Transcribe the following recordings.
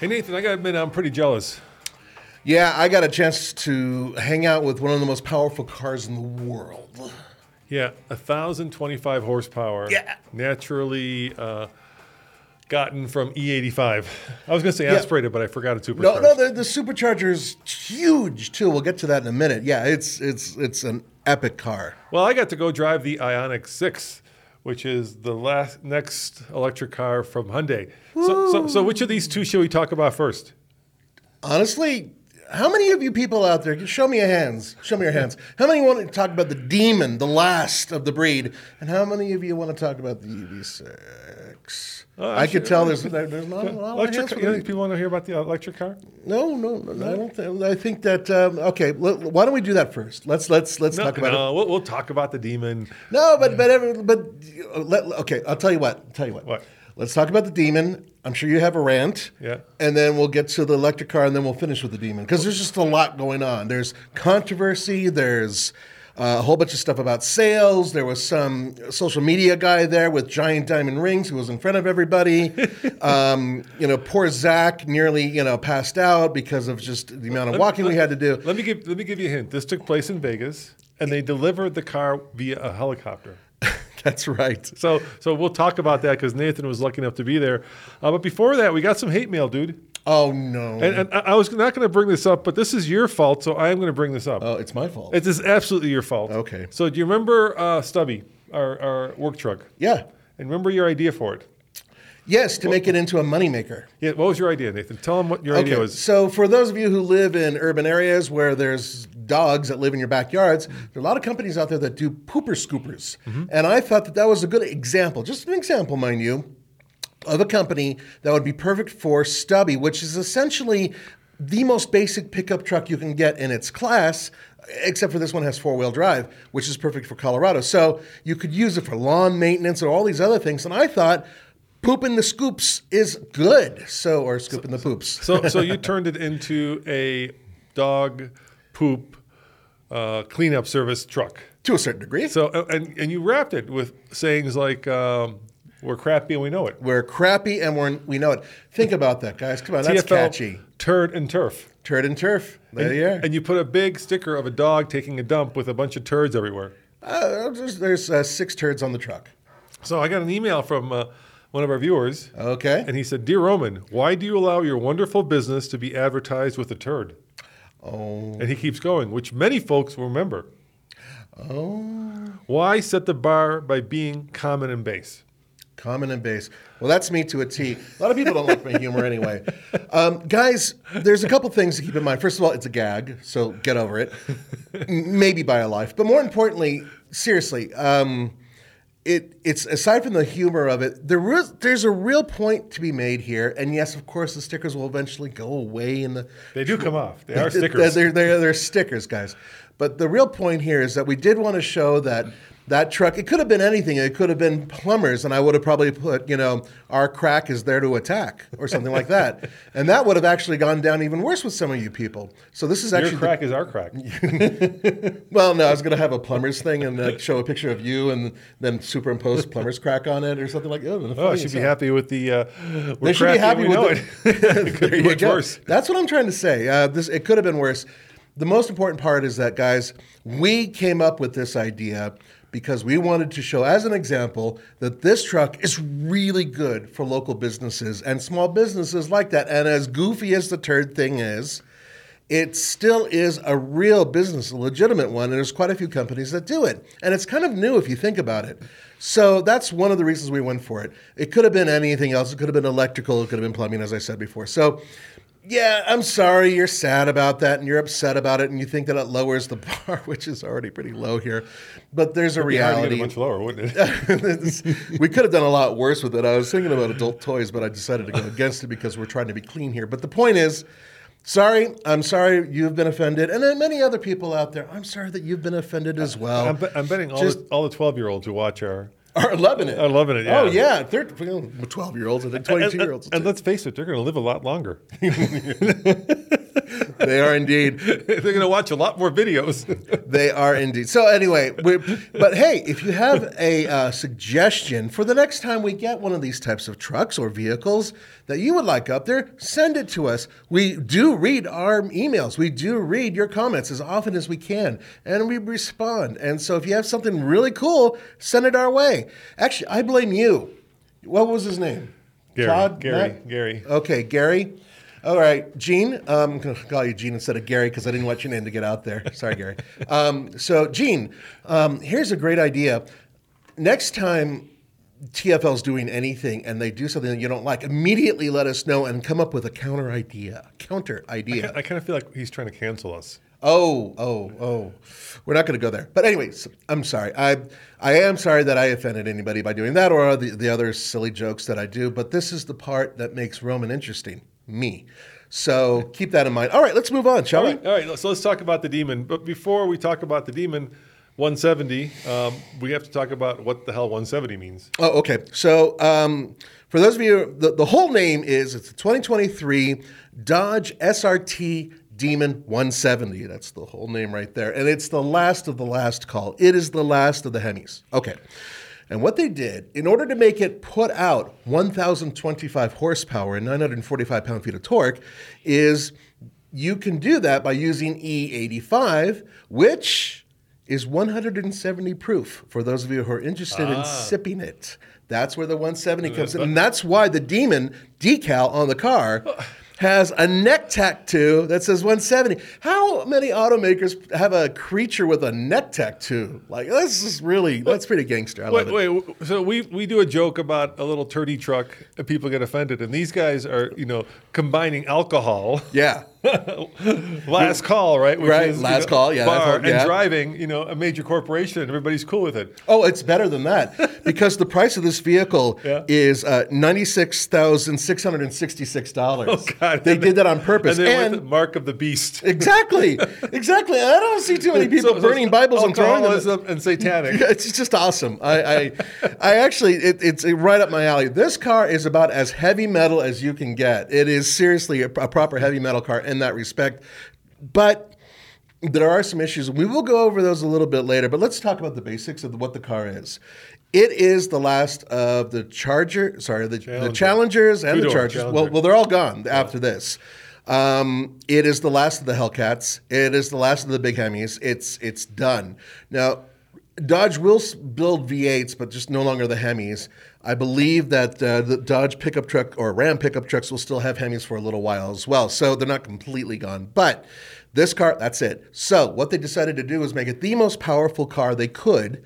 Hey Nathan, I gotta admit I'm pretty jealous. Yeah, I got a chance to hang out with one of the most powerful cars in the world. Yeah, thousand twenty-five horsepower. Yeah. naturally uh, gotten from E85. I was gonna say Yeah. aspirated, but I forgot it's No, supercharged. no, the, the is huge too. We'll get to that in a minute. Yeah, it's it's it's an epic car. Well, I got to go drive the Ioniq 6, which is the last next electric car from Hyundai. So, so, so which of these two should we talk about first? Honestly, how many of you people out there? Show me your hands. Show me your hands. How many want to talk about the demon, the last of the breed, and how many of you want to talk about the EV6? Uh, I could tell there's there's not a lot of. Electric, know, the- people want to hear about the electric car? No, no, no, I don't think. I think that um, okay. l- why don't we do that first? Let's let's let's No, talk about it. no, We'll, we'll talk about the demon. No, but but every, but uh, let, okay. I'll tell you what. I'll tell you what. What? Let's talk about the demon. I'm sure you have a rant. Yeah. And then we'll get to the electric car, and then we'll finish with the demon because there's just a lot going on. There's controversy. There's uh, a whole bunch of stuff about sales. There was some social media guy there with giant diamond rings who was in front of everybody. um, you know, poor Zach nearly you know passed out because of just the amount of walking we had to do. Let me give let me give you a hint. This took place in Vegas, and they delivered the car via a helicopter. That's right. So so we'll talk about that because Nathan was lucky enough to be there. Uh, but before that, we got some hate mail, dude. Oh no. And, and I I was not going to bring this up, but this is your fault, so I am going to bring this up. oh, it's my fault. It is absolutely your fault. Okay. So do you remember uh, Stubby, our, our work truck? yeah. And remember your idea for it? Yes, to make it into a moneymaker. Yeah. What was your idea, Nathan? Tell them what your idea was. So, for those of you who live in urban areas where there's dogs that live in your backyards, there are a lot of companies out there that do pooper scoopers. Mm-hmm. And I thought that that was a good example, just an example, mind you, of a company that would be perfect for Stubby, which is essentially the most basic pickup truck you can get in its class. Except for this one has four wheel drive, which is perfect for Colorado. So you could use it for lawn maintenance or all these other things. And I thought pooping the scoops is good. So, or scooping the poops. So so you turned it into a dog poop uh, cleanup service truck. to a certain degree. So and and you wrapped it with sayings like um, "We're crappy and we know it." We're crappy and we're, we know it. Think about that, guys. Come on, that's TFL catchy. turd and turf. Turd and turf. There and, you are. and you put a big sticker of a dog taking a dump with a bunch of turds everywhere. Uh, there's there's uh, six turds on the truck. So I got an email from uh, one of our viewers, Okay. and he said, "Dear Roman, why do you allow your wonderful business to be advertised with a turd?" Oh. And he keeps going, which many folks will remember. Oh. Why set the bar by being common and base? Common and base. Well, that's me to a T. A lot of people don't like my humor anyway. Um, guys, there's a couple things to keep in mind. First of all, it's a gag, so get over it. Maybe buy a life. But more importantly, seriously, um, it, it's aside from the humor of it, there is, there's a real point to be made here. And yes, of course, the stickers will eventually go away in the They do come off. They are stickers. They're, they're, they're stickers, guys. But the real point here is that we did want to show that that truck, it could have been anything. It could have been plumbers, and I would have probably put, you know, our crack is there to attack or something like that. And that would have actually gone down even worse with some of you people. So this is Your actually. the- crack is our crack. well, no, I was going to have a plumber's thing and uh, show a picture of you and then superimpose plumber's crack on it or something like that. Oh, I should be happy with the. Uh, They we're should be happy with it. it. it could be much go. worse. That's what I'm trying to say. Uh, this it could have been worse. The most important part is that, guys, we came up with this idea because we wanted to show, as an example, that this truck is really good for local businesses and small businesses like that. And as goofy as the turd thing is, it still is a real business, a legitimate one, and there's quite a few companies that do it. And it's kind of new if you think about it. So that's one of the reasons we went for it. It could have been anything else. It could have been electrical, it could have been plumbing, as I said before. So yeah, I'm sorry you're sad about that and you're upset about it and you think that it lowers the bar, which is already pretty low here. But there's a It'd be hard to get reality. it much lower, wouldn't it? we could have done a lot worse with it. I was thinking about adult toys, but I decided to go against it because we're trying to be clean here. But the point is, sorry, I'm sorry you've been offended, and then many other people out there. I'm sorry that you've been offended as uh, well. I'm, be- I'm betting all, Just- the, all the 12 year olds who watch our. Are loving it. Are loving it, yeah. Oh yeah, they're twelve year olds. I think twenty two year olds. And, and let's face it, they're going to live a lot longer. They are indeed. They're going to watch a lot more videos. They are indeed. So anyway, but hey, if you have a uh, suggestion for the next time we get one of these types of trucks or vehicles that you would like up there, send it to us. We do read our emails. We do read your comments as often as we can, and we respond. And so if you have something really cool, send it our way. Actually, I blame you. What was his name? Gary. Todd? Gary. Matt? Gary. Okay, Gary. All right, Gene. Um, I'm going to call you Gene instead of Gary because I didn't want your name to get out there. Sorry, Gary. Um, so, Gene, um, here's a great idea. Next time TFL's doing anything and they do something that you don't like, immediately let us know and come up with a counter idea. Counter idea. I kind of feel like he's trying to cancel us. Oh, oh, oh. We're not going to go there. But anyways, I'm sorry. I I am sorry that I offended anybody by doing that or the, the other silly jokes that I do, but this is the part that makes Roman interesting, me. So keep that in mind. All right, let's move on, shall All we? right, all right. So let's talk about the demon. But before we talk about the demon, 170, um, we have to talk about what the hell 170 means. Oh, okay. So, um, for those of you, the, the whole name is it's a 2023 Dodge SRT Demon 170. That's the whole name right there. And it's the last of the last call. It is the last of the Hemis. Okay. And what they did, in order to make it put out 1,025 horsepower and 945 pound feet of torque, is you can do that by using E85, which is 170 proof for those of you who are interested in ah. sipping it. That's where the 170 comes in. And that's why the Demon decal on the car has a neck tattoo that says 170. How many automakers have a creature with a neck tattoo? Like, this is really, that's pretty gangster. I love Wait, it. wait. So we we do a joke about a little turdy truck, and people get offended, and these guys are you know combining alcohol, Yeah. last call, right? Which Right, you last call, yeah, bar, yeah. and driving, you know, a major corporation, and everybody's cool with it. Oh, it's better than that because the price of this vehicle Yeah. is uh, ninety six thousand six hundred and sixty six dollars. Oh God! They And did that on purpose. and, And, the mark of the beast. exactly, exactly. I don't see too many people So- so burning Bibles and throwing them. and satanic. It's just awesome. I, I, I actually, it, it's right up my alley. This car is about as heavy metal as you can get. It is seriously a, a proper heavy metal car in that respect. But there are some issues. We will go over those a little bit later. But let's talk about the basics of what the car is. It is the last of the Charger, sorry, the, the Challengers and the Two-door Chargers. Well, Challenger. well, they're all gone after this. Um, it is the last of the Hellcats. It is the last of the big Hemis. It's it's done now. Dodge will build V8s, but just no longer the Hemis. I believe that uh, the Dodge pickup truck or Ram pickup trucks will still have Hemis for a little while as well. So they're not completely gone. But this car, that's it. So what they decided to do was make it the most powerful car they could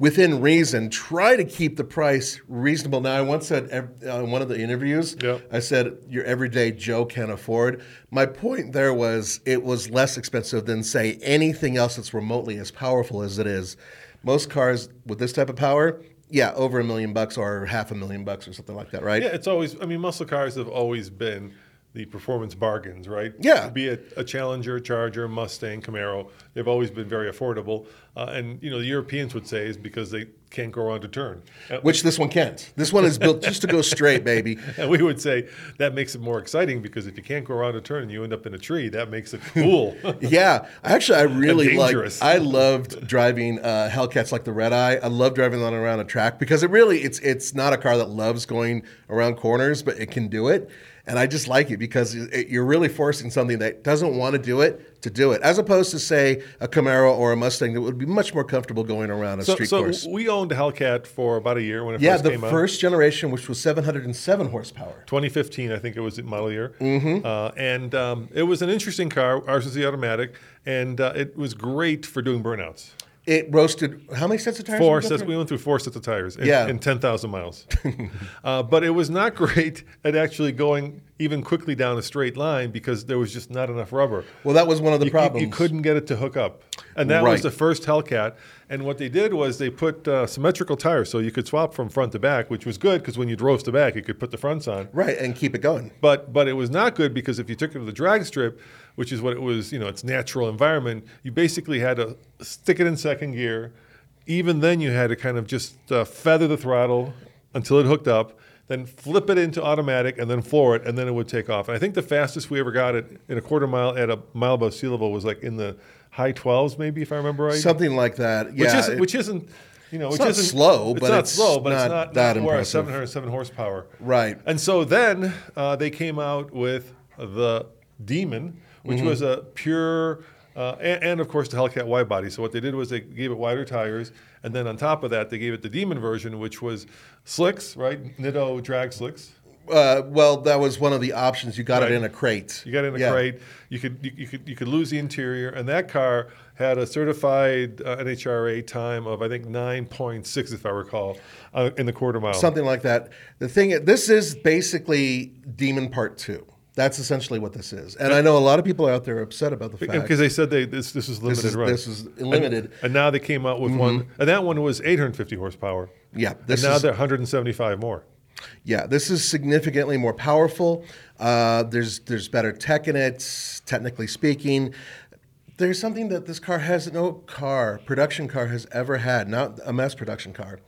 within reason, try to keep the price reasonable. Now, I once said ev- uh, in one of the interviews, Yep. I said your everyday Joe can't afford. My point there was it was less expensive than say anything else that's remotely as powerful as it is. Most cars with this type of power, yeah, over a million bucks or half a million bucks or something like that, right? Yeah, it's always. I mean, muscle cars have always been the performance bargains, right? Yeah. Be it a Challenger, Charger, Mustang, Camaro, they've always been very affordable. Uh, and you know, the Europeans would say is because they can't go around to turn. Uh, Which this one can't. This one is built just to go straight, baby. And we would say that makes it more exciting because if you can't go around a turn and you end up in a tree, that makes it cool. Yeah, actually, I really like. dangerous. I loved driving uh, Hellcats like the Redeye. I love driving that around a track because it really it's it's not a car that loves going around corners, but it can do it. And I just like it because it- you're really forcing something that doesn't want to do it to do it, as opposed to say a Camaro or a Mustang that would be much more comfortable going around a so, street so course. we owned a Hellcat for about a year when it Yeah, first came out. Yeah, the first generation, which was 707 horsepower. 2015, I think it was the model year. Mm-hmm. Uh, and um, it was an interesting car. Ours was the automatic, and uh, it was great for doing burnouts. It roasted how many sets of tires? Four we sets. We went through four sets of tires in, Yeah. in 10,000 miles. uh, but it was not great at actually going even quickly down a straight line because there was just not enough rubber. Well, that was one of the You- you- problems. You, couldn't get it to hook up. And that Right. was the first Hellcat. And what they did was they put uh, symmetrical tires so you could swap from front to back, which was good because when you drove to back, you could put the fronts on. right and keep it going. But but it was not good because if you took it to the drag strip, which is what it was, you know, its natural environment, you basically had to stick it in second gear. Even then, you had to kind of just uh, feather the throttle until it hooked up. then flip it into automatic, and then floor it, and then it would take off. And I think the fastest we ever got it in a quarter mile at a mile above sea level was like in the high 12s, maybe if I remember right. Something like that. Yeah. which isn't, which isn't, you know, which not isn't slow, It's but not it's slow, but not it's not that impressive. 707 horsepower. Right. And so then uh, they came out with the Demon, which Mm-hmm. was a pure, uh, and, and of course the Hellcat wide body. So what they did was they gave it wider tires, and then on top of that they gave it the Demon version, which was slicks, right? Nitto drag slicks. uh, well, that was one of the options. You got Right. it in a crate. You got it in a Yeah. crate. You could you, you could you could lose the interior, and that car had a certified uh, NHRA time of I think nine point six, if I recall, uh, in the quarter mile. Something like that. The thing, this is basically Demon Part Two. That's essentially what this is. And I know a lot of people out there are upset about the fact because they said they this this is limited is- run. this is limited. and, and now they came out with one, and that one was 850 horsepower. Yeah, and this now is- they're 175 more. Yeah, this is significantly more powerful. Uh, there's there's better tech in it, technically speaking. There's something that this car has no car production car has ever had, not a mass production car.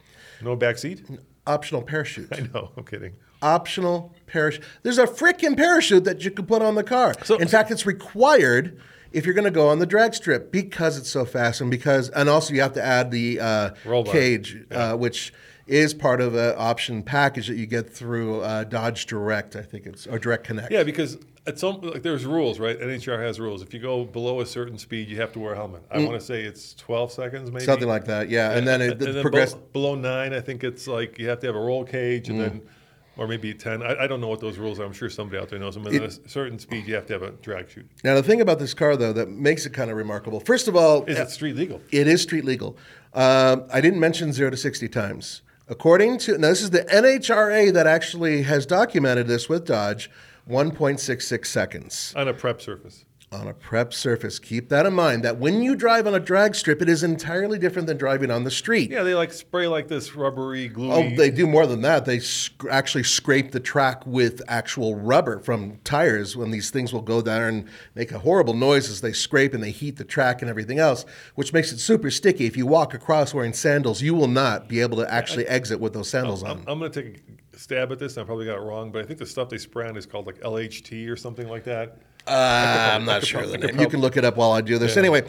No backseat. Optional parachute. I know. I'm kidding. Optional parachute. There's a freaking parachute that you can put on the car. So- in fact, it's required if you're going to go on the drag strip because it's so fast and because and also you have to add the uh, cage, uh, which is part of an option package that you get through uh, Dodge Direct, I think it's or Direct Connect. Yeah, because at some like there's rules, right? NHR has rules. If you go below a certain speed, you have to wear a helmet. I want to say it's 12 seconds, maybe Mm. Something like that, yeah. And then it, and then progress. below, nine, I think it's like you have to have a roll cage, and then, or maybe ten. I, I don't know what those rules are. I'm sure somebody out there knows them. And at a certain speed, you have to have a drag chute. Now the thing about this car though that makes it kind of remarkable. First of all, Is it street legal? It is street legal. Um, I didn't mention zero to 60 times. According to, now this is the NHRA that actually has documented this with Dodge 1.66 seconds On a prep surface. On a prep surface. Keep that in mind that when you drive on a drag strip, it is entirely different than driving on the street. Yeah, they like spray like this rubbery, gluey. Oh, they do more than that. They sc- actually scrape the track with actual rubber from tires when these things will go down and make a horrible noise as they scrape and they heat the track and everything else, which makes it super sticky. If you walk across wearing sandals, you will not be able to actually exit with those sandals I'm, on. I'm going to take a stab at this. and I probably got it wrong, but I think the stuff they spray on is called like LHT or something like that. Uh, I'm not sure the name. You can look it up while I do this. Yeah. Anyway,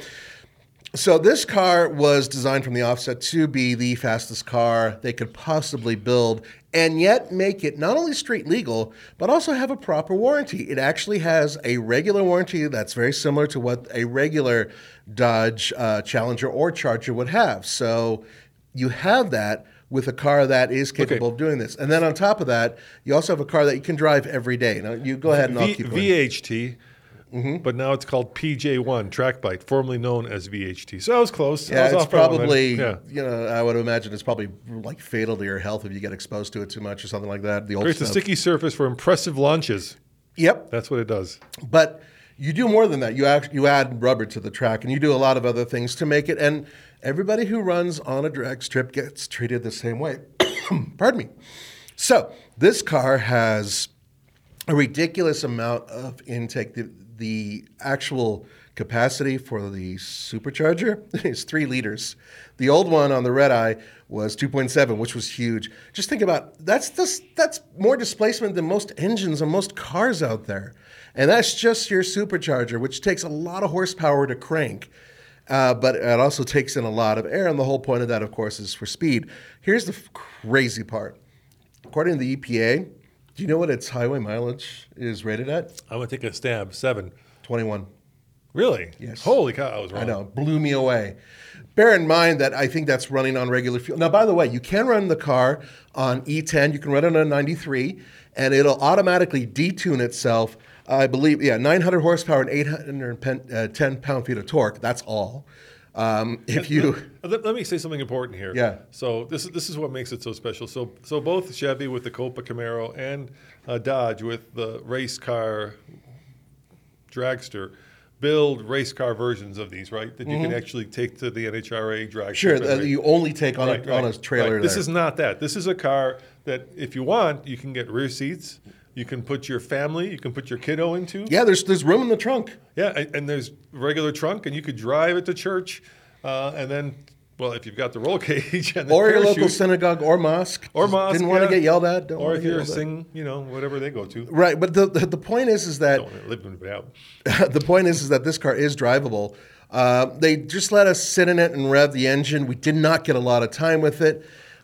so this car was designed from the offset to be the fastest car they could possibly build and yet make it not only street legal, but also have a proper warranty. It actually has a regular warranty that's very similar to what a regular Dodge uh, Challenger or Charger would have. So you have that with a car that is capable of doing this. And then on top of that, you also have a car that you can drive every day. Now, you go ahead and I'll V- keep going. VHT, Mm-hmm. but now it's called PJ1 Track Bite, formerly known as VHT. So I was close. Yeah, was it's off by one minute. probably, yeah. you know, I would imagine it's probably like fatal to your health if you get exposed to it too much or something like that. The old Creates a sticky surface for impressive launches. Yep, That's what it does. but you do more than that. You act, you add rubber to the track, and you do a lot of other things to make it. And everybody who runs on a drag strip gets treated the same way. Pardon me. So this car has a ridiculous amount of intake. The, the actual capacity for the supercharger is three liters. The old one on the Redeye was 2.7, which was huge. Just think about that's this, that's more displacement than most engines on most cars out there, and that's just your supercharger, which takes a lot of horsepower to crank. Uh, but it also takes in a lot of air, and the whole point of that, of course, is for speed. Here's the f- crazy part. According to the EPA, do you know what its highway mileage is rated at? I'm going to take a stab. Seven. 21. Really? Yes. Holy cow, I was wrong. I know, blew me away. Bear in mind that I think that's running on regular fuel. Now, by the way, you can run the car on E10, you can run it on 93, and it'll automatically detune itself. I believe, yeah, 900 horsepower and 810 pound feet of torque. That's all. Um, if you, Let, let me say something important here. Yeah. So this is this is what makes it so special. So so both Chevy with the COPO Camaro and uh, Dodge with the race car dragster build race car versions of these, right? That you can actually take to the NHRA drag. Mm-hmm. sure, uh, you only take on, Right, a, on a trailer right. This is not that. This is a car that, if you want, you can get rear seats. You can put your family, you can put your kiddo into. yeah, there's, there's room in the trunk. Yeah, and, and there's regular trunk, and you could drive it to church, uh, and then Well, if you've got the roll cage and the or your local synagogue or mosque. or mosque, Didn't want to get yelled at. Don't or if you're sing, you know, whatever they go to. Right, but the, the the point is is that Don't live in it out. the point is, is that this car is drivable. Uh, they just let us sit in it and rev the engine. We did not get a lot of time with it,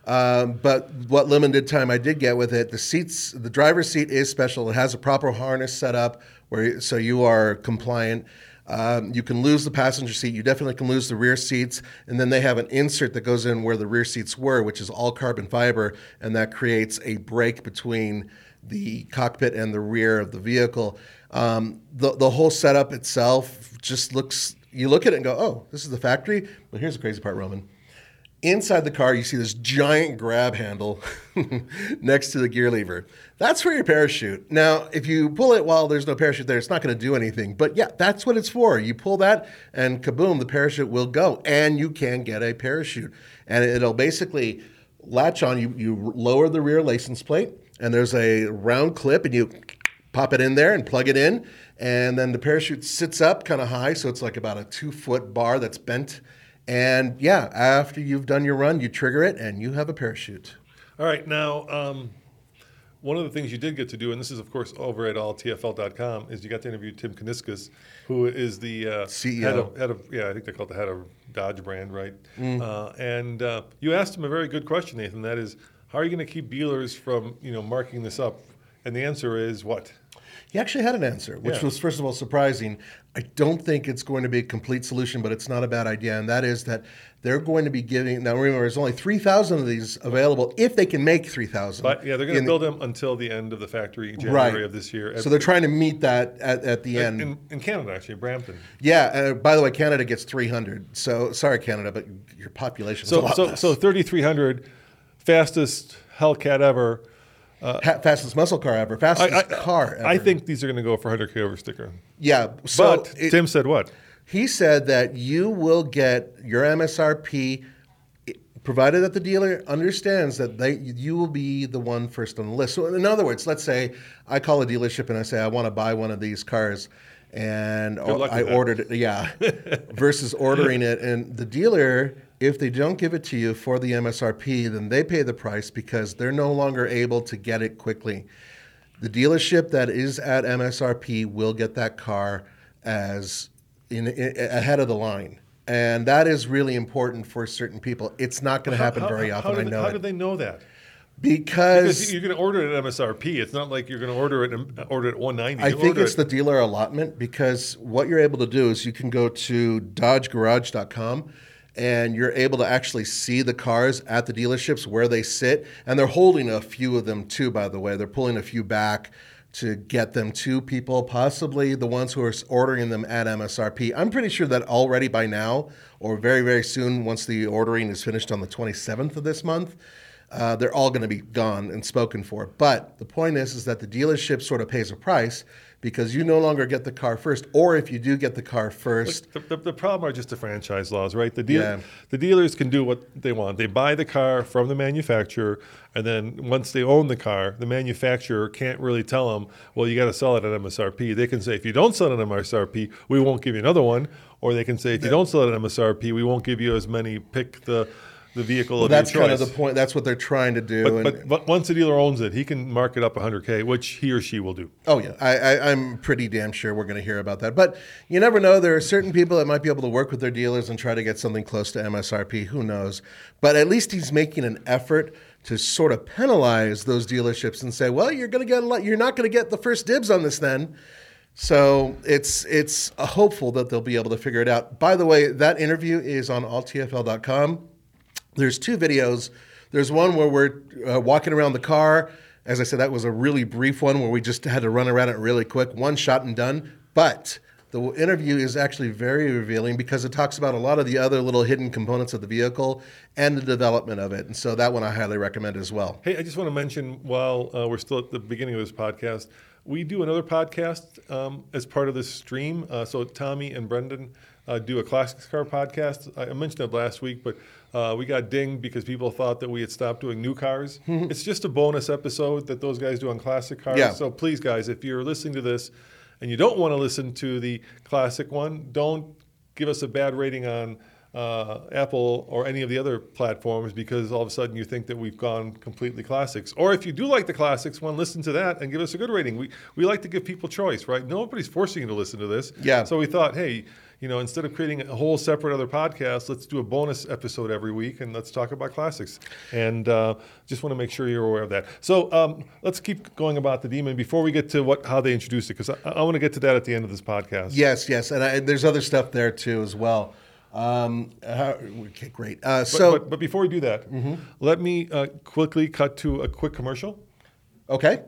um, but what limited time I did get with it, the seats, the driver's seat is special. It has a proper harness set up where so you are compliant. Um, you can lose the passenger seat. You definitely can lose the rear seats, and then they have an insert that goes in where the rear seats were, which is all carbon fiber, and that creates a break between the cockpit and the rear of the vehicle. Um, the the whole setup itself just looks. You look at it and go, "Oh, this is the factory." But here's the crazy part, Roman. Inside the car, you see this giant grab handle next to the gear lever. That's for your parachute. Now, if you pull it while there's no parachute there, it's not going to do anything. But yeah, that's what it's for. You pull that, and kaboom, the parachute will go, and you can get a parachute, and it'll basically latch on. You you lower the rear license plate, and there's a round clip, and you pop it in there and plug it in, and then the parachute sits up kind of high, so it's like about a two foot bar that's bent. And yeah, after you've done your run, you trigger it, and you have a parachute. All right, now um, one of the things you did get to do, and this is of course over at alltfl.com, is you got to interview Tim Kuniskis, who is the uh, CEO. head of, head of yeah, I think they call it the head of Dodge brand, right? Mm. Uh, and uh, you asked him a very good question, Nathan. That is, how are you going to keep dealers from you know marking this up? And the answer is what? He actually had an answer, which Yeah. was first of all surprising. I don't think it's going to be a complete solution, but it's not a bad idea, and that is that they're going to be giving. Now remember, there's only three thousand of these available if they can make three thousand. But yeah, they're going to build them until the end of the factory in January of this year. So they're trying to meet that at, at the end. in, in Canada, actually, Brampton. yeah. Uh, by the way, Canada gets 300. So sorry, Canada, but your population So so less. so 3,300, fastest Hellcat ever. Uh, ha- fastest muscle car ever, fastest car ever. I think these are going to go for 100k over sticker. Yeah. So But it- Tim said what? He said that you will get your MSRP provided that the dealer understands that they you will be the one first on the list. So in other words, let's say I call a dealership and I say I want to buy one of these cars and I ordered it yeah versus ordering it and the dealer if they don't give it to you for the MSRP then they pay the price because they're no longer able to get it quickly. The dealership that is at MSRP will get that car as in, in ahead of the line. And that is really important for certain people. It's not going to happen How- very how- often. How I know how it. did they know that? Because because you're going to order it at MSRP. It's not like you're going to order it and order it at 190. I think it's it- the dealer allotment because what you're able to do is you can go to dodgegarage.com and you're able to actually see the cars at the dealerships where they sit. And they're holding a few of them too, by the way. They're pulling a few back to get them to people, possibly the ones who are ordering them at MSRP. I'm pretty sure that already by now, or very, very soon, once the ordering is finished on the 27th of this month, uh, they're all going to be gone and spoken for. But the point is, is that the dealership sort of pays a price because you no longer get the car first, or if you do get the car first, The, the, the problem are just the franchise laws, right? The deal, Yeah. the dealers can do what they want. They buy the car from the manufacturer, and then once they own the car, the manufacturer can't really tell them, "Well, you got to sell it at MSRP." They can say, "If you don't sell it at MSRP, we won't give you another one," or they can say, "If you don't sell it at MSRP, we won't give you as many. Pick the the vehicle of that's your kind choice." of the point. That's what they're trying to do. But, and, but, but once the dealer owns it, he can mark it up 100k, which he or she will do. Oh yeah, I, I, I'm pretty damn sure we're going to hear about that. But you never know. There are certain people that might be able to work with their dealers and try to get something close to MSRP. Who knows? But at least he's making an effort to sort of penalize those dealerships and say, well, you're going to get a lot. You're not going to get the first dibs on this then. So it's it's hopeful that they'll be able to figure it out. By the way, that interview is on alltfl.com. There's two videos. There's one where we're uh, walking around the car. As I said, that was a really brief one where we just had to run around it really quick, one shot and done. But the interview is actually very revealing because it talks about a lot of the other little hidden components of the vehicle and the development of it. And so that one I highly recommend as well. Hey, I just want to mention while uh, we're still at the beginning of this podcast, we do another podcast um, as part of this stream. Uh, so Tommy and Brendan uh, do a classics car podcast. I I mentioned it last week, but uh, we got dinged because people thought that we had stopped doing new cars. it's just a bonus episode that those guys do on classic cars. Yeah. So please, guys, if you're listening to this and you don't want to listen to the classic one, don't give us a bad rating on uh, Apple or any of the other platforms because all of a sudden you think that we've gone completely classics. Or if you do like the classics, one listen to that and give us a good rating. We we like to give people choice, right? Nobody's forcing you to listen to this. Yeah. So we thought, hey, you know, instead of creating a whole separate other podcast, let's do a bonus episode every week and let's talk about classics. And uh, just want to make sure you're aware of that. So um, let's keep going about the demon before we get to what how they introduced it, because I, I want to get to that at the end of this podcast. Yes, yes, and, I, and there's other stuff there too as well. Um, how, okay, great. Uh, But, so, but, but before we do that, let me uh, quickly cut to a quick commercial. okay,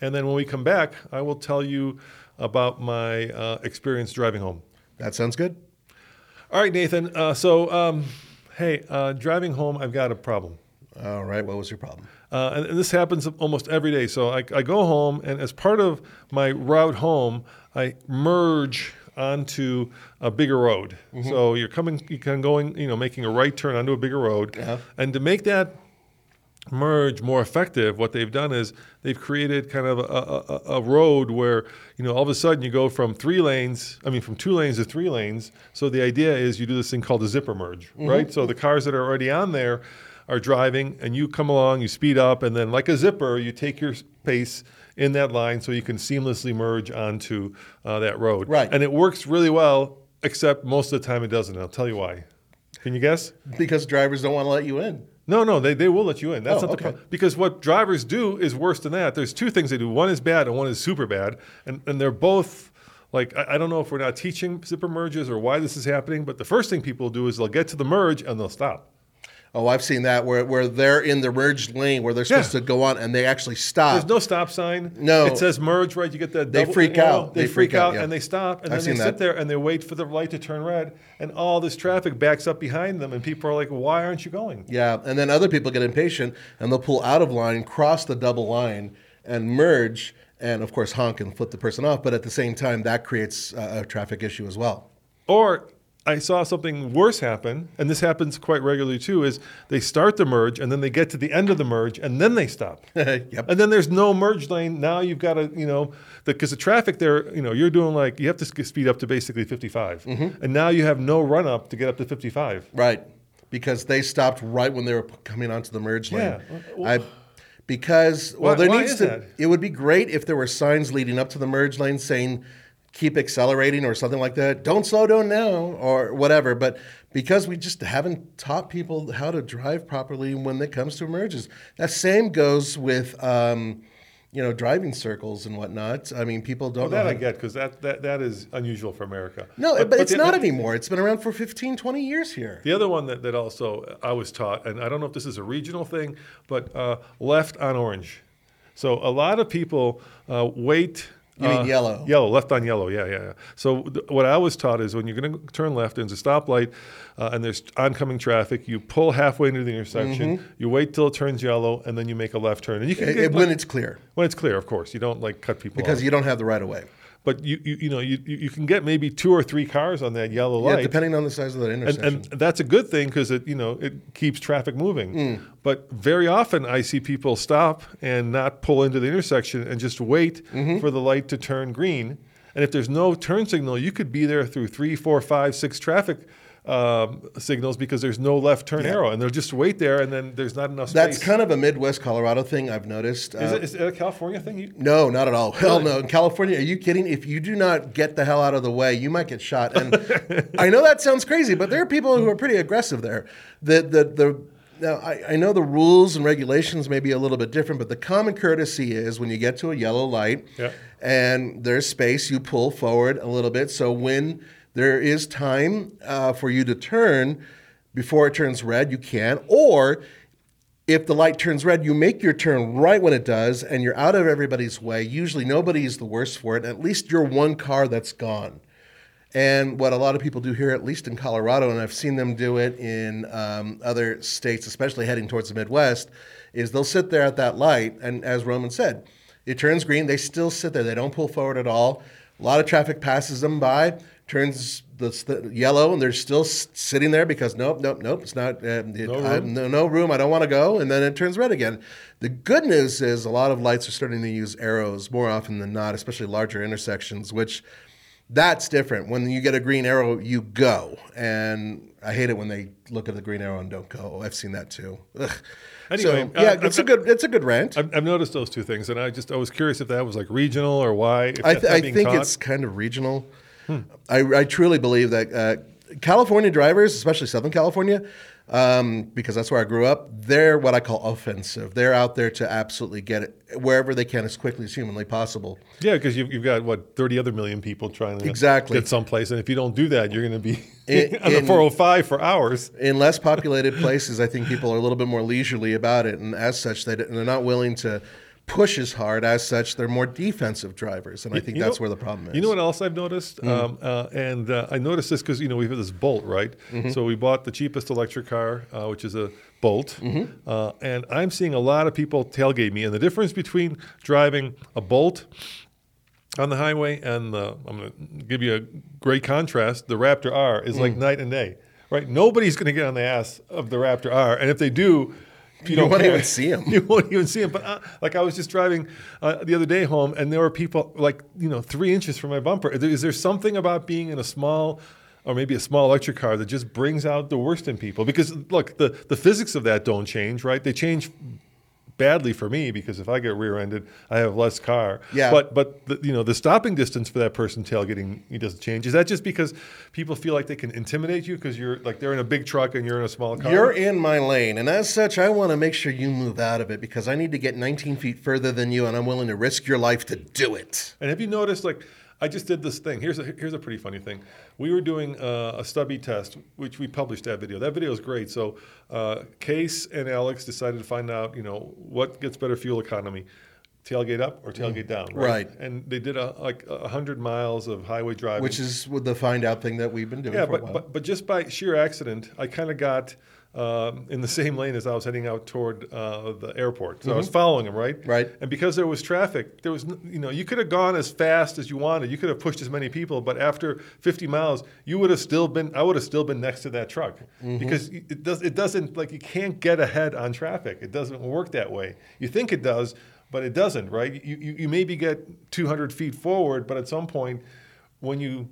And then when we come back, I will tell you about my uh, experience driving home. That sounds good. All right, Nathan. Uh, so, um, hey, uh, driving home, I've got a problem. All right, what was your problem? Uh, and, and this happens almost every day. So I, I go home, and as part of my route home, I merge onto a bigger road. So you're coming, you can going, you know, making a right turn onto a bigger road, Uh-huh. and to make that merge more effective, what they've done is they've created kind of a, a, a- road where you know all of a sudden you go from three lanes, I mean from two lanes to three lanes. So the idea is you do this thing called a zipper merge, right? So the cars that are already on there are driving, and you come along, you speed up, and then like a zipper, you take your pace in that line so you can seamlessly merge onto uh, that road. Right. And it works really well, except most of the time it doesn't. I'll tell you why. Can you guess? Because drivers don't want to let you in. No, no, they, they will let you in. That's Oh, not the okay. problem. Because what drivers do is worse than that. There's two things they do. One is bad and one is super bad. And, and they're both like, I, I don't know if we're not teaching zipper merges or why this is happening, but the first thing people do is they'll get to the merge and they'll stop. Oh, I've seen that where, where they're in the merged lane where they're supposed Yeah. to go on and they actually stop. There's no stop sign. No. It says merge, right? You get that. They double freak out. They, They freak, freak out, out yeah. and they stop and I've then they seen sit there and they wait for the light to turn red and all this traffic backs up behind them and people are like, why aren't you going? Yeah, and then other people get impatient and they'll pull out of line, cross the double line, and merge, and of course honk and flip the person off. But at the same time, that creates a traffic issue as well. Or I saw something worse happen, and this happens quite regularly too, is they start the merge and then they get to the end of the merge and then they stop. Yep. And then there's no merge lane. Now you've got to, you know, because the, traffic there, you know, you're doing like, you have to speed up to basically 55. Mm-hmm. And now you have no run up to get up to 55. Right, because they stopped right when they were coming onto the merge lane. Yeah. I, because well, Why- there why needs is to. that? It would be great if there were signs leading up to the merge lane saying, "Keep accelerating" or something like that. Don't slow down now or whatever. But because we just haven't taught people how to drive properly when it comes to merges, that same goes with. Um, you know, driving circles and whatnot. I mean, people don't Well, know. that I get because that, that, that is unusual for America. no, but, it's the- not anymore. It's been around for 15, 20 years here. The other one that, that also I was taught, and I don't know if this is a regional thing, but uh, left on orange. So a lot of people uh, wait. You mean uh, yellow. Yellow, left on yellow. Yeah, yeah, yeah. So th- what I was taught is when you're going to turn left, there's a stoplight, uh, and there's oncoming traffic. You pull halfway into the intersection. You wait till it turns yellow, and then you make a left turn. And you can Mm-hmm. It- get, it- when it's clear, when it's clear, of course. You don't like cut people because off. you don't have the right of way. But you, you you know you, you can get maybe two or three cars on that yellow light, Yeah, depending on the size of that and, intersection. and that's a good thing because it you know it keeps traffic moving. Mm. But very often I see people stop and not pull into the intersection and just wait Mm-hmm. for the light to turn green. And if there's no turn signal, you could be there through three, four, five, six traffic um, signals because there's no left turn arrow, and they'll just wait there, and then there's not enough That's kind of a Midwest Colorado thing I've noticed. is, Uh, it, is it a California thing? You, no, not at all. Hell no. In California, are you kidding? If you do not get the hell out of the way, you might get shot. And I know that sounds crazy, but there are people who are pretty aggressive there. The the the now I, I know the rules and regulations may be a little bit different, but the common courtesy is when you get to a yellow light Yeah. and there's space, you pull forward a little bit. So when there is time uh, for you to turn before it turns red, you can. Or if the light turns red, you make your turn right when it does, and you're out of everybody's way. Usually, nobody's the worse for it. At least you're one car that's gone. And what a lot of people do here, at least in Colorado, and I've seen them do it in um, other states, especially heading towards the Midwest, is they'll sit there at that light, and as Roman said, it turns green. They still sit there. They don't pull forward at all. A lot of traffic passes them by, turns the, the yellow, and they're still s- sitting there because nope, nope, nope, it's not. Uh, it, No room. no, no room. I don't want to go. And then it turns red again. The good news is a lot of lights are starting to use arrows more often than not, especially larger intersections, which That's different. When you get a green arrow, you go. And I hate it when they look at the green arrow and don't go. I've seen that too. Ugh. Anyway, so, yeah, uh, it's a good it's a good rant. I've, I've noticed those two things, and I just I was curious if that was like regional or why. If I, th- I think taught. it's kind of regional. I, I truly believe that uh, California drivers, especially Southern California, um, because that's where I grew up, they're what I call offensive. They're out there to absolutely get it wherever they can as quickly as humanly possible. yeah, because you've, you've got what thirty other million people trying to Exactly. get someplace, and if you don't do that, you're going to be In- on the in- 405 for hours. In less populated places, I think people are a little bit more leisurely about it, and as such, they, they're not willing to push as hard. As such, they're more defensive drivers, and I think You that's know- where the problem is. You know what else I've noticed? Um, uh, and uh, I noticed this because you know we have this Bolt, right? So we bought the cheapest electric car, uh, which is a Bolt, uh, and I'm seeing a lot of people tailgate me. And the difference between driving a Bolt on the highway and the, I'm going to give you a great contrast. The Raptor R is like night and day, right? Nobody's going to get on the ass of the Raptor R, and if they do. You, You don't won't care. even see 'em. You won't even see them. But uh, like I was just driving uh, the other day home, and there were people like you know three inches from my bumper. Is there- Is there something about being in a small, or maybe a small electric car that just brings out the worst in people? Because look, the the physics of that don't change, right? They change badly for me because if I get rear-ended, I have less car. Yeah. But but the, you know the stopping distance for that person tailgating it doesn't change. Is that just because people feel like they can intimidate you because you're like they're in a big truck and you're in a small car? You're in my lane, and as such, I want to make sure you move out of it because I need to get 19 feet further than you, and I'm willing to risk your life to do it. And have you noticed, like, I just did this thing. Here's a here's a pretty funny thing. We were doing uh, a stubby test, which we published that video. That video is great. So, uh, Case and Alex decided to find out, you know, what gets better fuel economy, tailgate up or tailgate down, right? Right. And they did a, like a hundred miles of highway driving, Which is the find out thing that we've been doing yeah, for a but, while. but but just by sheer accident, I kind of got um, in the same lane as I was heading out toward uh, the airport. So I was following him, right? Mm-hmm. Right. And because there was traffic, there was you know you could have gone as fast as you wanted. You could have pushed as many people, but after 50 miles, you would have still been. I would have still been next to that truck Mm-hmm. because it does. It doesn't like you can't get ahead on traffic. It doesn't work that way. You think it does, but it doesn't, right? You you, you maybe get 200 feet forward, but at some point, when you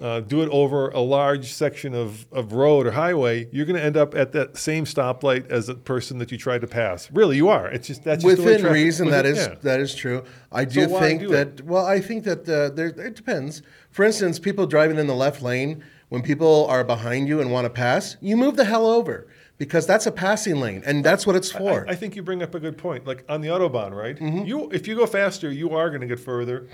uh, do it over a large section of, of road or highway, you're going to end up at that same stoplight as the person that you tried to pass. Really, you are. It's just that's just Within reason, that within- is yeah. that is true. I do why think do that. Well, I think that uh, there it depends. For instance, people driving in the left lane when people are behind you and want to pass, you move the hell over because that's a passing lane and that's what it's for. I, I think you bring up a good point. Like on the autobahn, right? Mm-hmm. You if you go faster, you are going to get further.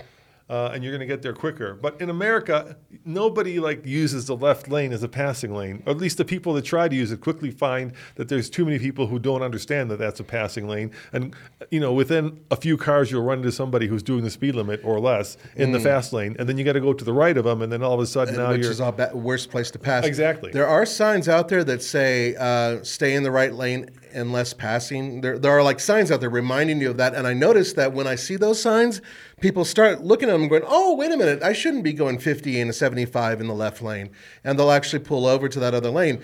Uh, and you're going to get there quicker. But in America, nobody like uses the left lane as a passing lane. Or at least the people that try to use it quickly find that there's too many people who don't understand that that's a passing lane. And you know, within a few cars, you'll run into somebody who's doing the speed limit or less in the fast lane, and then you got to go to the right of them, and then all of a sudden now Mm. which you're is a ba- worst place to pass. Exactly. There are signs out there that say uh, "stay in the right lane and less passing." There, there are like signs out there reminding you of that. And I noticed that when I see those signs, people start looking at them going, "Oh, wait a minute! I shouldn't be going 50 and a 75 in the left lane," and they'll actually pull over to that other lane.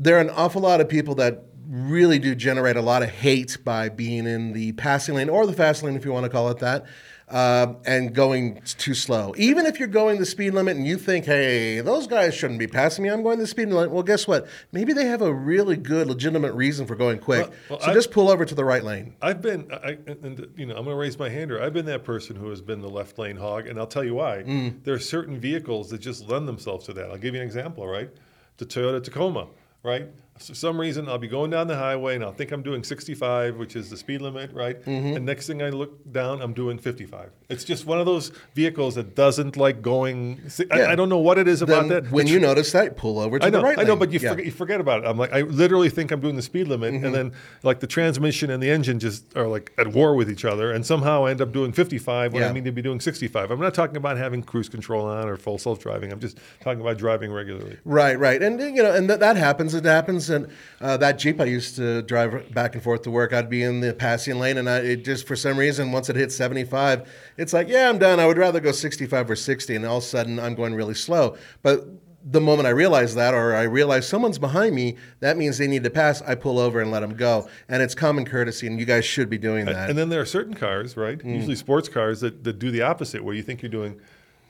There are an awful lot of people that really do generate a lot of hate by being in the passing lane or the fast lane, if you want to call it that um, and going too slow. Even if you're going the speed limit and you think, hey, those guys shouldn't be passing me, I'm going the speed limit. Well, guess what? Maybe they have a really good, legitimate reason for going quick. Well, well, so I- just pull over to the right lane. I've been, I, and you know, I'm going to raise my hand here. I've been that person who has been the left lane hog, and I'll tell you why. Mm. There are certain vehicles that just lend themselves to that. I'll give you an example, right? The Toyota Tacoma, right? For some reason, I'll be going down the highway and I'll think I'm doing 65, which is the speed limit, right? Mm-hmm. And next thing I look down, I'm doing 55. It's just one of those vehicles that doesn't like going. I, Yeah. I don't know what it is about Then that. when It's- you notice that, pull over to I know, the right I know, lane. but you, Yeah. forget, you forget about it. I'm like, I literally think I'm doing the speed limit, Mm-hmm. and then like the transmission and the engine just are like at war with each other, and somehow I end up doing 55 when I mean to be doing 65. I'm not talking about having cruise control on or full self driving. I'm just talking about driving regularly. Right, right, and you know, and that that happens. It happens, and uh, that Jeep I used to drive back and forth to work. I'd be in the passing lane, and I, it just for some reason, once it hit seventy-five, it's like, yeah, I'm done. I would rather go sixty-five or sixty, and all of a sudden, I'm going really slow. But the moment I realize that, or I realize someone's behind me, that means they need to pass. I pull over and let them go, and it's common courtesy, and you guys should be doing that. And then there are certain cars, right? Mm. Usually sports cars that, that do the opposite, where you think you're doing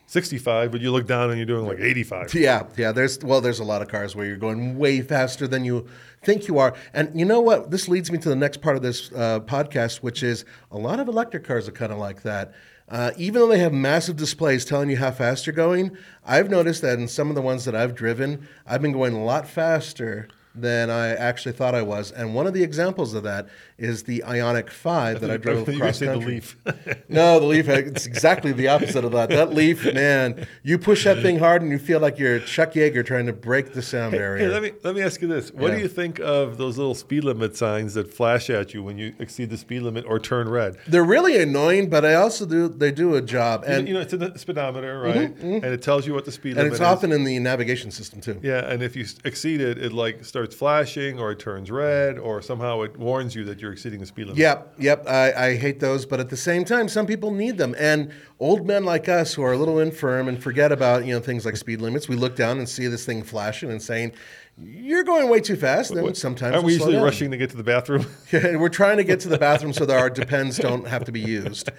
65, but you look down and you're doing like 85. Yeah, yeah. There's well, there's a lot of cars where you're going way faster than you think you are. And you know what? This leads me to the next part of this uh, podcast, which is a lot of electric cars are kind of like that. Uh, even though they have massive displays telling you how fast you're going, I've noticed that in some of the ones that I've driven, I've been going a lot faster than I actually thought I was. And one of the examples of that is the Ioniq 5 that I drove You were gonna across say the. Leaf. No, the Leaf, it's exactly the opposite of that. That Leaf, man, you push that thing hard and you feel like you're Chuck Yeager trying to break the sound barrier. Hey, let me let me ask you this: What Yeah. do you think of those little speed limit signs that flash at you when you exceed the speed limit or turn red? They're really annoying, but I also do they do a job, And you know, it's in the speedometer, right? Mm-hmm, mm-hmm. And it tells you what the speed and limit is. And it's often in the navigation system too. Yeah, and if you exceed it, it like starts flashing, or it turns red, or somehow it warns you that you're exceeding the speed limit. Yep, yep. I, I hate those, but at the same time, some people need them. And old men like us who are a little infirm and forget about you know things like speed limits, we look down and see this thing flashing and saying, "You're going way too fast." Then sometimes Aren't we usually down. rushing to get to the bathroom? We're trying to get to the bathroom so that our depends don't have to be used.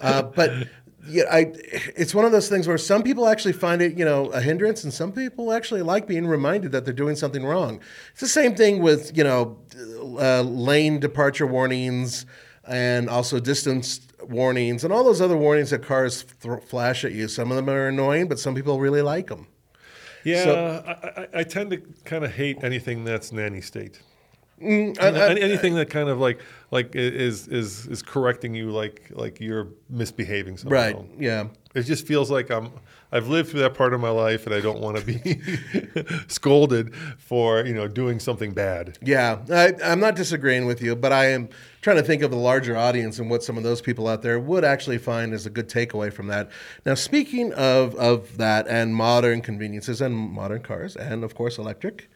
Uh, but yeah, I, it's one of those things where some people actually find it, you know, a hindrance, and some people actually like being reminded that they're doing something wrong. It's the same thing with, you know, uh, lane departure warnings and also distance warnings and all those other warnings that cars th- flash at you. Some of them are annoying, but some people really like them. Yeah, So- I, I, I tend to kind of hate anything that's nanny state. Mm, I- I- Any- anything that kind of like like is is is correcting you like like you're misbehaving somehow. right? Yeah. It just feels like I'm I've lived through that part of my life and I don't want to be scolded for you know doing something bad. Yeah, I, I'm not disagreeing with you, but I am trying to think of the larger audience and what some of those people out there would actually find as a good takeaway from that. Now, speaking of, of that and modern conveniences and modern cars, and of course electric,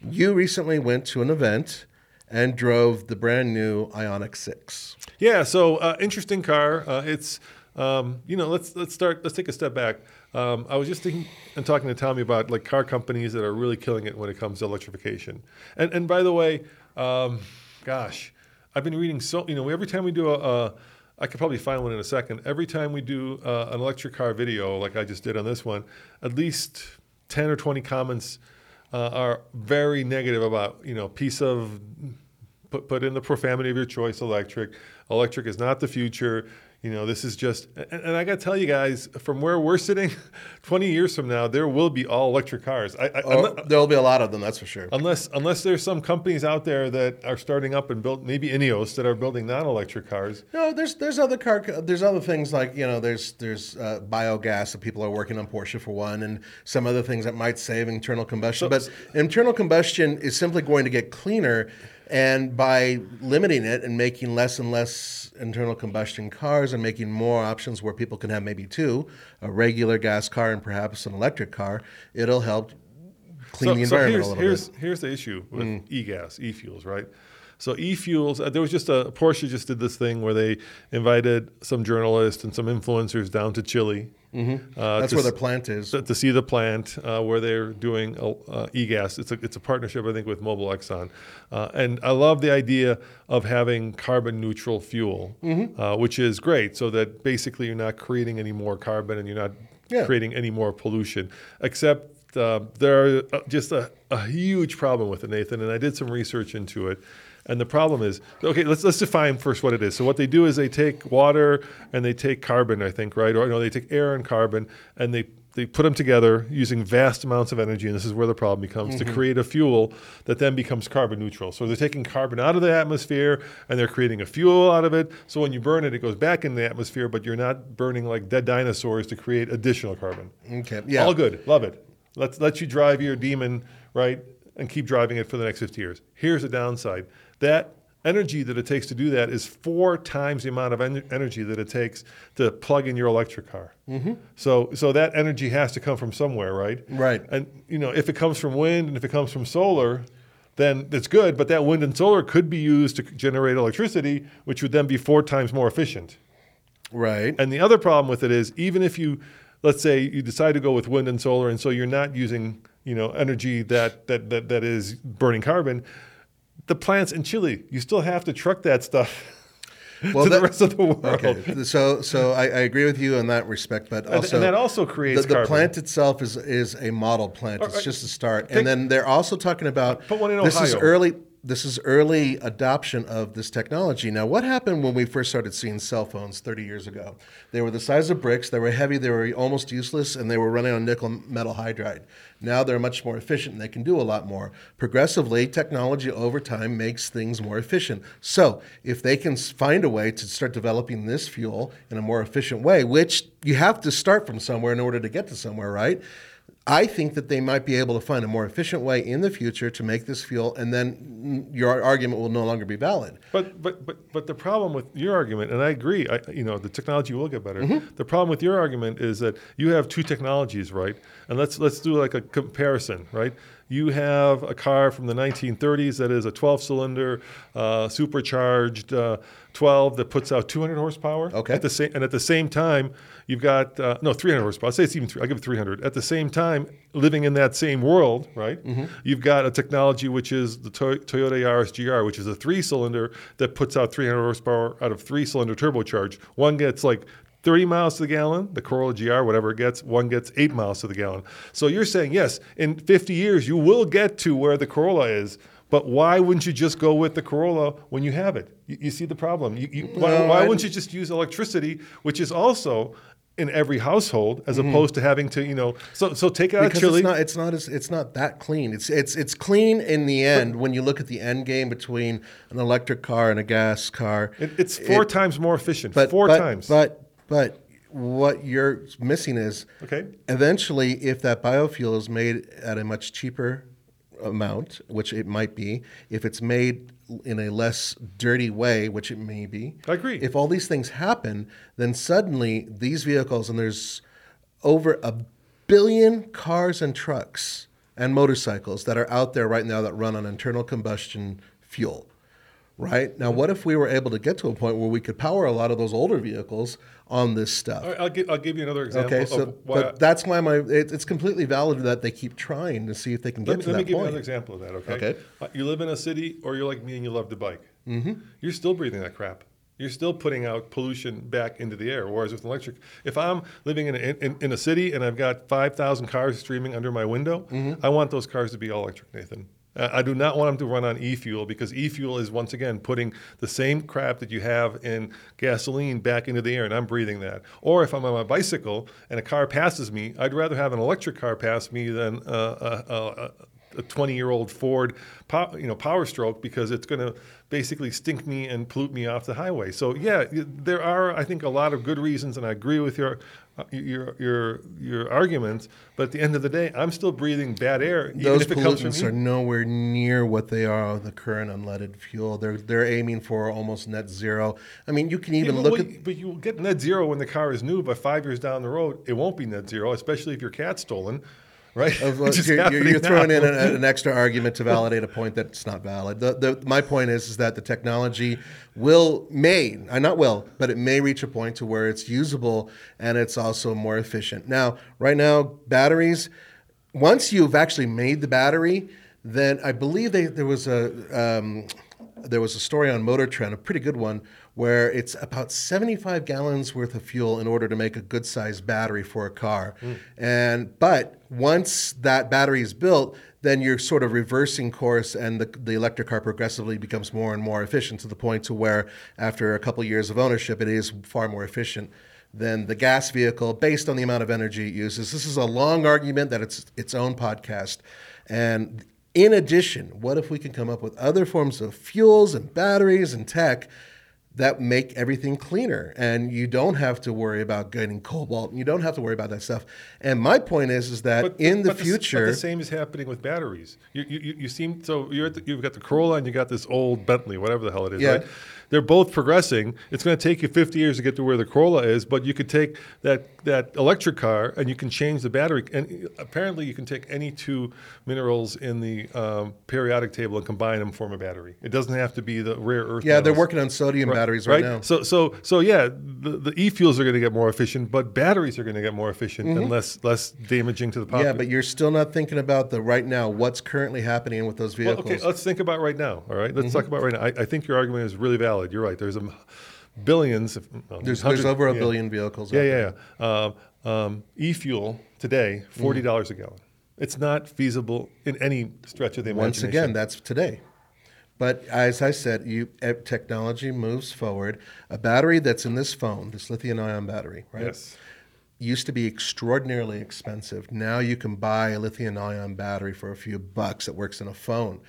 you recently went to an event and drove the brand new Ioniq 6. Yeah, so uh, interesting car. Uh, it's um, you know let's let's start let's take a step back. Um, I was just thinking and talking to Tommy about like car companies that are really killing it when it comes to electrification. And and by the way, um, gosh, I've been reading so you know every time we do a, a I could probably find one in a second. Every time we do uh, an electric car video, like I just did on this one, at least ten or twenty comments uh, are very negative about you know piece of put put in the profanity of your choice electric. Electric is not the future you know this is just and, and i got to tell you guys from where we're sitting 20 years from now there will be all electric cars I, I, Oh, there'll be a lot of them, that's for sure. unless unless there's some companies out there that are starting up and build maybe Ineos that are building non-electric cars No, there's there's other car there's other things like you know there's there's uh, biogas that people are working on Porsche for one, and some other things that might save internal combustion. So- but internal combustion is simply going to get cleaner, and by limiting it and making less and less internal combustion cars and making more options where people can have maybe two, a regular gas car and perhaps an electric car, it'll help clean the environment here's, a little here's, bit. Here's the issue with Mm. e-gas, e-fuels, right? So e-fuels, uh, there was just a Porsche just did this thing where they invited some journalists and some influencers down to Chile. Uh, Mm-hmm. That's where their plant is. to, to see the plant uh, where they're doing uh, uh, e-gas. It's a it's a partnership I think with Mobil Exxon, uh, and I love the idea of having carbon neutral fuel, Mm-hmm. uh, which is great. So that basically you're not creating any more carbon and you're not Yeah. creating any more pollution. Except uh, there are uh, just a, a huge problem with it, Nathan. And I did some research into it. And the problem is, okay, let's let's define first what it is. So what they do is they take water and they take carbon, I think, right? Or no, they take air and carbon and they they put them together using vast amounts of energy, and this is where the problem becomes to mm-hmm. create a fuel that then becomes carbon neutral. So they're taking carbon out of the atmosphere and they're creating a fuel out of it. So when you burn it, it goes back in the atmosphere, but you're not burning like dead dinosaurs to create additional carbon. Okay, yeah. All good. Love it. Let's let you drive your demon, right? And keep driving it for the next 50 years. Here's the downside. That energy that it takes to do that is four times the amount of en- energy that it takes to plug in your electric car. Mm-hmm. So, so that energy has to come from somewhere, right? Right. And you know, if it comes from wind and if it comes from solar, then it's good. But that wind and solar could be used to generate electricity, which would then be four times more efficient. Right. And the other problem with it is even if you, let's say you decide to go with wind and solar, and so you're not using you know energy that that that, that is burning carbon, the plants in Chile, you still have to truck that stuff. Well, to that- the rest of the world. Okay, so so I, I agree with you in that respect, but also and that also creates the, the plant itself is is a model plant. It's just a start, Take- and then they're also talking about Put one in this is early. This is early adoption of this technology. Now, what happened when we first started seeing cell phones 30 years ago? They were the size of bricks, they were heavy, they were almost useless, and they were running on nickel metal hydride. Now they're much more efficient and they can do a lot more. Progressively, technology over time makes things more efficient. So, if they can find a way to start developing this fuel in a more efficient way, which you have to start from somewhere in order to get to somewhere, right? I think that they might be able to find a more efficient way in the future to make this fuel, and then your argument will no longer be valid. But but but but the problem with your argument, and I agree, I, you know, the technology will get better. Mm-hmm. The problem with your argument is that you have two technologies, right? And let's let's do like a comparison, right? You have a car from the 1930s that is a 12-cylinder, uh, supercharged uh, 12 that puts out 200 horsepower. Okay. At the same and at the same time, you've got uh, no 300 horsepower. I'll say it's even three. I'll give it 300. At the same time, living in that same world, right? Mm-hmm. You've got a technology which is the Toy- Toyota Yaris GR, which is a three-cylinder that puts out 300 horsepower out of three-cylinder turbocharged. One gets like 30 miles to the gallon, the Corolla GR, whatever it gets, one gets eight miles to the gallon. So you're saying, yes, in 50 years, you will get to where the Corolla is, but why wouldn't you just go with the Corolla when you have it? You, you see the problem. You, you, why, No, why wouldn't you just use electricity, which is also in every household, as opposed to having to, you know, so so take out Mm-hmm. Because Chile. it's not it's not as, it's not that clean. It's it's it's clean in the end when you look at the end game between an electric car and a gas car. It- it's four It- times more efficient. but, four but, times. But but what you're missing is Okay. eventually if that biofuel is made at a much cheaper amount, which it might be, if it's made in a less dirty way, which it may be. I agree. If all these things happen, then suddenly these vehicles and there's over a billion cars and trucks and motorcycles that are out there right now that run on internal combustion fuel. Right? Now, what if we were able to get to a point where we could power a lot of those older vehicles on this stuff? Right, I'll give I'll give you another example. Okay, so of why but that's why my it, it's completely valid that they keep trying to see if they can get me, to let me that give you another example of that, okay? Okay. Uh, you live in a city, or you're like me and you love to bike. Mm-hmm. You're still breathing that crap. You're still putting out pollution back into the air. Whereas with an electric, if I'm living in a, in, in a city and I've got 5,000 cars streaming under my window, Mm-hmm. I want those cars to be all electric, Nathan. Uh, I do not want them to run on e-fuel because e-fuel is once again putting the same crap that you have in gasoline back into the air, and I'm breathing that. Or if I'm on my bicycle and a car passes me, I'd rather have an electric car pass me than uh, a, a, a, a 20 year old Ford, you know, Power Stroke because it's going to basically stink me and pollute me off the highway. So yeah, there are I think a lot of good reasons, and I agree with your uh, your your your arguments. But at the end of the day, I'm still breathing bad air, even Those if it comes from pollutants are nowhere near what they are with the current unleaded fuel. They're they're aiming for almost net zero. I mean, you can even but, look well, at but you will get net zero when the car is new, but five years down the road, it won't be net zero, especially if your cat's stolen, right? Of, you're, you're- you're throwing now. in an, an extra argument to validate a point that's not valid. The, the, my point is, is that the technology will, may, uh, not will, but it may reach a point to where it's usable and it's also more efficient. Now, right now, batteries, once you've actually made the battery, then I believe they, there was a um, there was a story on Motor Trend, a pretty good one, where it's about 75 gallons worth of fuel in order to make a good sized battery for a car. Hmm. And but once that battery is built, then you're sort of reversing course, and the, the electric car progressively becomes more and more efficient to the point to where after a couple years of ownership, it is far more efficient than the gas vehicle based on the amount of energy it uses. This is a long argument that it's its own podcast. And in addition, what if we can come up with other forms of fuels and batteries and tech that make everything cleaner and you don't have to worry about getting cobalt and you don't have to worry about that stuff. And my point is is that in the but future but the same is happening with batteries. You, you, you- you seem so you're at the, you've got the Corolla and you got this old Bentley, whatever the hell it is, Yeah. right? They're both progressing. It's going to take you 50 years to get to where the Corolla is, but you could take that that electric car and you can change the battery. And apparently, you can take any two minerals in the um, periodic table and combine them, form a battery. It doesn't have to be the rare earth. yeah, they're working on sodium batteries right, now. So so so yeah, the, the e-fuels are going to get more efficient, but batteries are going to get more efficient and less less damaging to the Mm-hmm. Yeah, but you're still not thinking about the right now, what's currently happening with those Well, vehicles. okay, let's think about right now. All right, let's Mm-hmm. talk about right now. I, I think your argument is really valid. You're right. There's a billions. if- well, There's, there's over a yeah. billion vehicles. Yeah, yeah, yeah. Um, um, e-fuel today, Mm-hmm. forty dollars a gallon. It's not feasible in any stretch of the imagination. Once again, that's today. But as I said, you eh, technology moves forward. A battery that's in this phone, this lithium-ion battery, right? yes. used to be extraordinarily expensive. Now you can buy a lithium ion battery for a few bucks that works in a phone.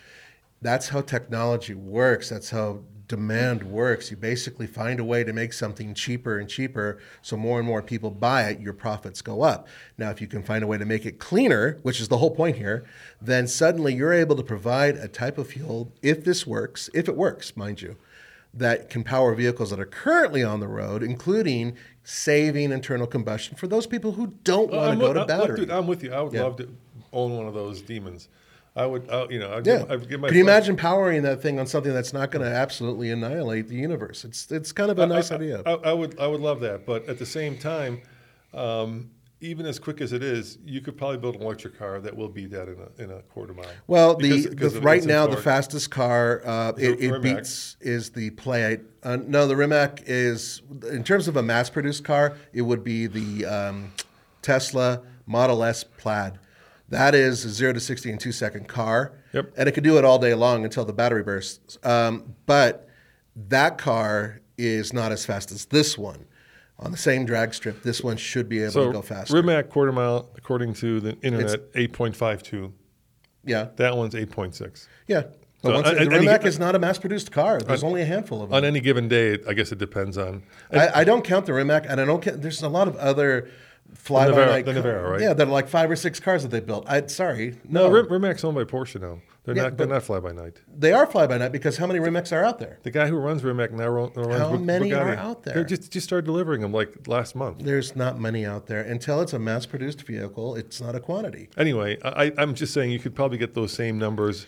That's how technology works. That's how demand works. You basically find a way to make something cheaper and cheaper so more and more people buy it, your profits go up. Now, if you can find a way to make it cleaner, which is the whole point here, then suddenly you're able to provide a type of fuel, if this works, if it works, mind you, that can power vehicles that are currently on the road, including saving internal combustion for those people who don't want to go to uh, look, battery. dude, I'm with you. I would Yeah. love to own one of those demons. I would, uh, you know, I'd yeah. give, I'd give my Can you imagine powering that thing on something that's not going to absolutely annihilate the universe? It's it's kind of a nice I, idea. I, I would, I would love that, but at the same time, um, even as quick as it is, you could probably build an electric car that will beat that in a in a quarter mile. Well, Because- the, because the right now the fastest car uh, it, it beats is the Play. Uh, no, the Rimac is in terms of a mass-produced car. It would be the um, Tesla Model S Plaid. That is a zero to sixty in two second car, Yep. and it could do it all day long until the battery bursts. Um, but that car is not as fast as this one. On the same drag strip, this one should be able So to go faster. Rimac quarter mile, according to the internet, five two. yeah, That one's eight point six. yeah. But So, once, the and Rimac is not a mass-produced car. There's only a handful of them. On any given day, I guess it depends on. I, I don't count the Rimac, and I don't count. There's a lot of other fly by Nevera- night. the Nevera, right? Yeah, they're like five or six cars that they built. I sorry, No, oh. no, Rimac's owned by Porsche now. They're Yeah, not. They're not fly by night. they are fly by night because how many Rimacs are out there? The guy who runs Rimac now runs How many Bugatti. are out there? They just just started delivering them like last month. There's not many out there until it's a mass-produced vehicle. It's not a quantity. Anyway, I, I'm just saying you could probably get those same numbers.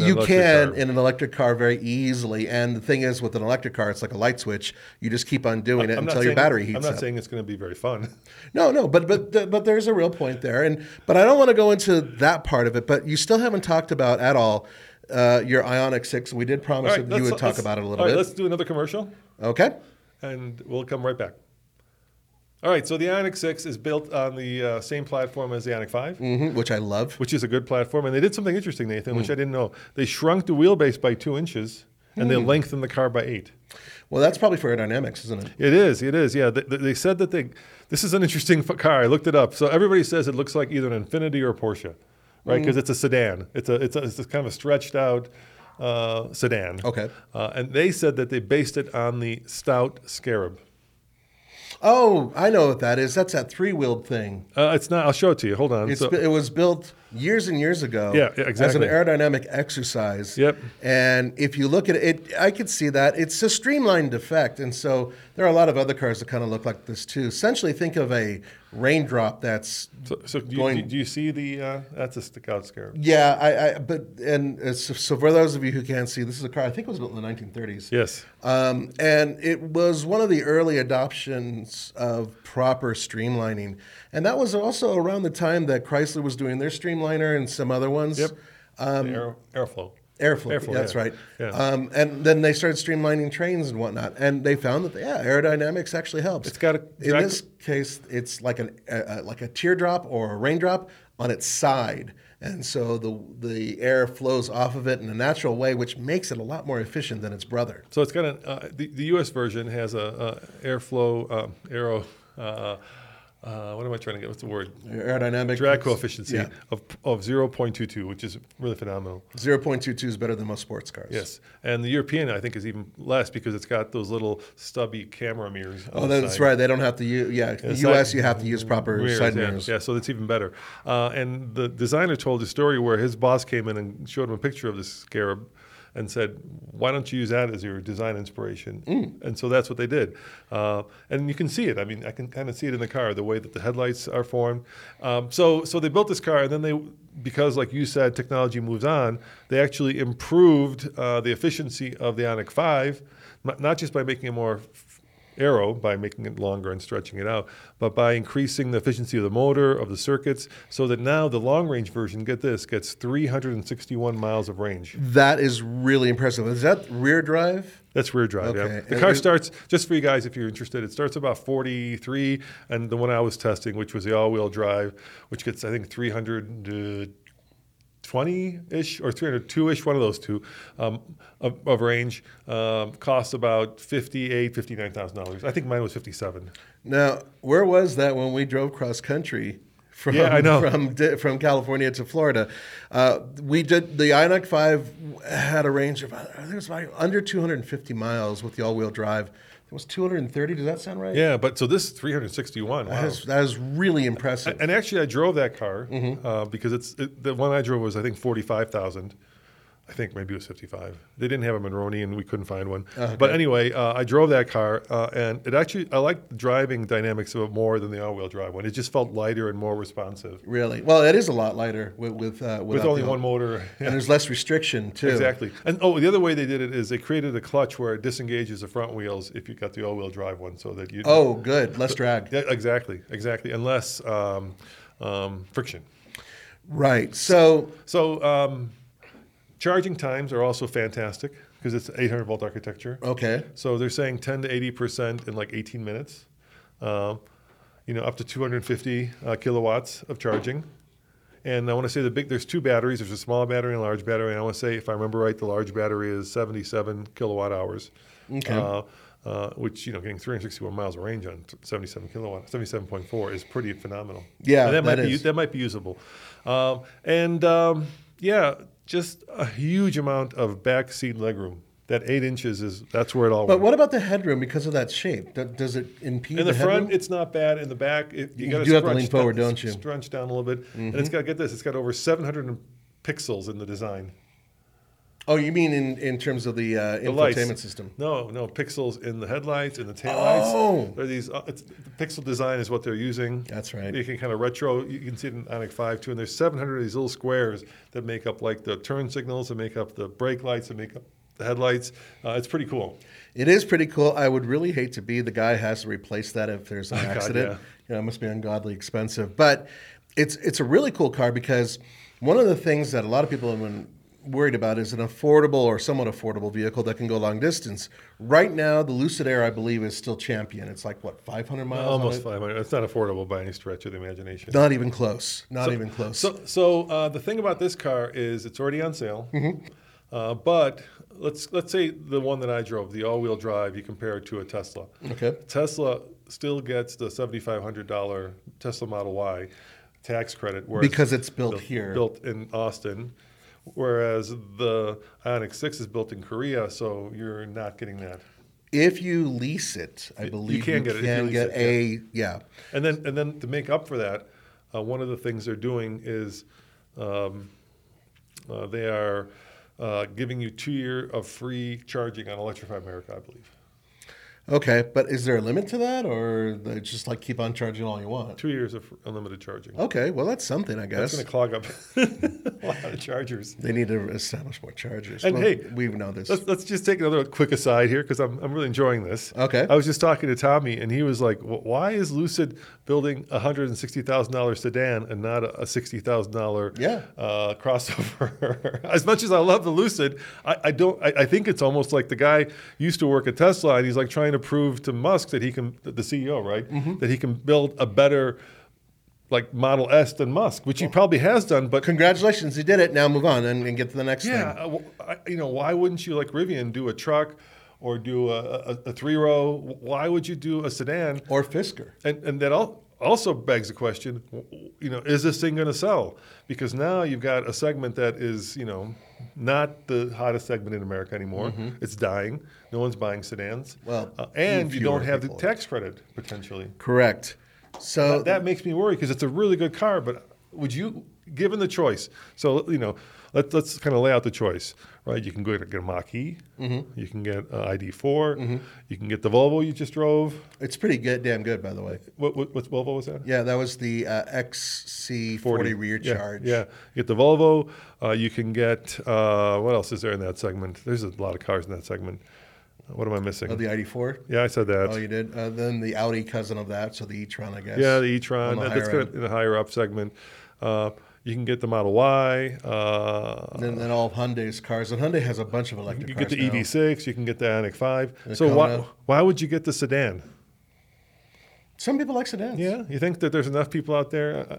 You can car. in an electric car very easily, and the thing is, with an electric car, it's like a light switch. You just keep on doing it I'm until your battery heats up. I'm not up. saying it's going to be very fun. No, no, but but but there's a real point there, and but I don't want to go into that part of it. But you still haven't talked about at all uh, your Ioniq Six. We did promise that you would talk about it a little right, bit. Let's do another commercial, Okay. and we'll come right back. All right, so the Ioniq 6 is built on the uh, same platform as the Ioniq 5, hmm which I love. which is a good platform. And they did something interesting, Nathan, Mm. which I didn't know. They shrunk the wheelbase by two inches, and Mm. they lengthened the car by eight. Well, that's probably for aerodynamics, isn't it? It is. It is. Yeah. They, they said that they. This is an interesting car. I looked it up. So everybody says it looks like either an Infiniti or a Porsche, right? Mm. Because it's a sedan. It's a. It's a. It's a kind of a stretched out uh, sedan. Okay. Uh, and they said that they based it on the Stout Scarab. Oh, I know what that is. That's that three-wheeled thing. Uh, it's not. I'll show it to you. Hold on. It's, So- it was built years and years ago Yeah, yeah, as an aerodynamic exercise. Yep. And if you look at it, it, I could see that. It's a streamlined effect. And so there are a lot of other cars that kind of look like this too. Essentially, think of a raindrop that's so, so do, you, going- do you see the? Uh, that's a Stout Scarab. Yeah, I, I but and uh, so, so for those of you who can't see, this is a car. I think it was built in the 1930s. Yes. Um, and it was one of the early adoptions of proper streamlining, and that was also around the time that Chrysler was doing their streamliner and some other ones. Yep. the air, airflow. Airflow, Airflow, that's yeah. right. Yeah. Um, and then they started streamlining trains and whatnot, and they found that yeah, aerodynamics actually helps. It's got a in drag- this case, it's like an uh, like a teardrop or a raindrop on its side, and so the the air flows off of it in a natural way, which makes it a lot more efficient than its brother. So it's got a uh, the, the U.S. version has a, a airflow um, aero. Uh, uh, what am I trying to get? What's the word? Aerodynamic Drag coefficient yeah. of of zero point two two, which is really phenomenal. Zero point two two is better than most sports cars. Yes, and the European I think is even less because it's got those little stubby camera mirrors. Oh, that's right. They don't have to use. Yeah, the U.S. you have to use proper Mirrors, side yeah. mirrors. Yeah, so that's even better. Uh, and the designer told a story where his boss came in and showed him a picture of this scarab and said, "Why don't you use that as your design inspiration?" Mm. And so that's what they did. Uh, and you can see it. I mean, I can kind of see it in the car, the way that the headlights are formed. Um, so, so they built this car, and then they, because like you said, technology moves on. They actually improved uh, the efficiency of the Ioniq Five, not- not just by making it more aero by making it longer and stretching it out, but by increasing the efficiency of the motor, of the circuits, so that now the long range version, get this, gets 361 miles of range. That is really impressive. Is that rear drive? That's rear drive. Yeah. Okay. The And car it- starts just for you guys if you're interested. It starts about 43, and the one I was testing, which was the all-wheel drive, which gets I think 320 ish or 302 ish, one of those two, um, of, of range, um, costs about 58, 59 thousand dollars. I think mine was 57. Now, where was that when we drove cross country from Yeah, I know. from from California to Florida? Uh, we did the Ioniq Five had a range of I think it was like under 250 miles with the all-wheel drive. Was 230. Does that sound right? Yeah, but so this 361. Wow. That is, that is really impressive. And actually, I drove that car Mm-hmm. uh, because it's it, the one I drove was I think forty five thousand. I think maybe it was fifty five. They didn't have a Monroney, and we couldn't find one. Oh, But anyway, uh, I drove that car, uh, and it actually I liked the driving dynamics of it more than the all wheel drive one. It just felt lighter and more responsive Really? Well, it is a lot lighter with with, uh, with only one motor. and there's less restriction too. Exactly. And oh, the other way they did it is they created a clutch where it disengages the front wheels if you got the all wheel drive one, so that you. Oh, good. Less drag. Yeah, exactly, exactly, and less um, um, friction. Right. So So um, charging times are also fantastic because it's 800 volt architecture. okay. So they're saying 10 to 80 percent in like 18 minutes. Um, you know, up to 250 uh, kilowatts of charging. And I want to say the big. There's two batteries. There's a small battery and a large battery. And I want to say, if I remember right, the large battery is 77 kilowatt hours. Okay. Uh, uh, which you know, getting 361 miles of range on 77 kilowatt, 77.4 is pretty phenomenal. Yeah, and that, that might be that might be usable. Um, and um, yeah, just a huge amount of back seat legroom. That eight inches is that's where it all. But went. what about the headroom because of that shape? Does it impede In the, front, headroom? it's not bad. In the back, it, you, You got do have to lean forward, don't you? Scrunch down a little bit, and it's mm-hmm. got get this. It's got over 700 pixels in the design. Oh, you mean in, in terms of the, uh, The lights. infotainment system? No, no pixels in the headlights, in the taillights. Oh. There are these. Uh, it's, the pixel design is what they're using. That's right. You can kind of retro. You can see it in Ioniq 5 too. And there's 700 of these little squares that make up like the turn signals, that make up the brake lights, that make up the headlights. Uh, it's pretty cool. It is pretty cool. I would really hate to be the guy who has to replace that if there's an Oh, God, accident. yeah. You know, it must be ungodly expensive. But it's it's a really cool car because one of the things that a lot of people have been worried about is an affordable or somewhat affordable vehicle that can go long distance. Right now, the Lucid Air, I believe, is still champion. It's like what 500 miles. Almost it? 500. It's not affordable by any stretch of the imagination. Not even close. Not even close. So, so uh, the thing about this car is it's already on sale. Mm-hmm. Uh, but let's let's say the one that I drove, the all-wheel drive, you compare it to a Tesla. Okay. Tesla still gets the seventy-five hundred dollar Tesla Model Y tax credit, Because it's built built- here. built in Austin. Whereas the Ioniq 6 is built in Korea, so you're not getting that. if you lease it, I believe can get it if you can lease get it, a yeah. And then, and then to make up for that, uh, one of the things they're doing is um, uh, they are uh, giving you two year of free charging on Electrify America, I believe. Okay, but is there a limit to that, or they just like keep on charging all you want? Two years of unlimited charging. Okay, well that's something, I guess. That's going to clog up a lot of chargers. They need to establish more chargers. And Well, hey, we know this. Let's, let's just take another quick aside here because I'm, I'm really enjoying this. Okay. I was just talking to Tommy, and he was like, "Wh- "Why is Lucid building a hundred and sixty thousand dollars sedan and not a, a sixty thousand dollar Yeah. uh, crossover?" as much as I love the Lucid, I, I don't. I, I think it's almost like the guy used to work at Tesla, and he's like trying to prove to Musk that he can, the CEO, right, Mm-hmm. that he can build a better. Like Model S than Musk, which he probably has done, but Congratulations, you did it. Now move on and, and get to the next yeah, thing. uh, you know, why wouldn't you like Rivian do a truck or do a, a, a three row? Why would you do a sedan? Or Fisker. And and that al- also begs the question, you know, is this thing going to sell? Because now you've got a segment that is, you know, not the hottest segment in America anymore. It's dying. No one's buying sedans. Mm-hmm. Well, Uh, and you don't have the tax credit potentially. Correct. So That, that makes me worry because it's a really good car. But would you, given the choice, so you know, let, let's kind of lay out the choice, right? You can go get a Mach E, Mm-hmm. you can get uh, ID4, you can get the Volvo you just drove. it's pretty good, damn good, by the way. What, what, what Volvo was that? Yeah, that was the uh, XC40 rear yeah, charge. Yeah, you get the Volvo. Uh, you can get uh, what else is there in that segment? There's a lot of cars in that segment. What am I missing? Oh, the ID4. yeah, I said that. Oh, you did. Uh, then the Audi cousin of that, so the e-tron, I guess. Yeah, the e-tron. On the that- that's higher good in the higher up segment. Uh, you can get the Model Y. Uh, And then, then all of Hyundai's cars, and Hyundai has a bunch of electric you get cars the now. EV6. You can get the Ioniq 5. The so why why would you get the sedan? Some people like sedans. Yeah, you think that there's enough people out there? Uh,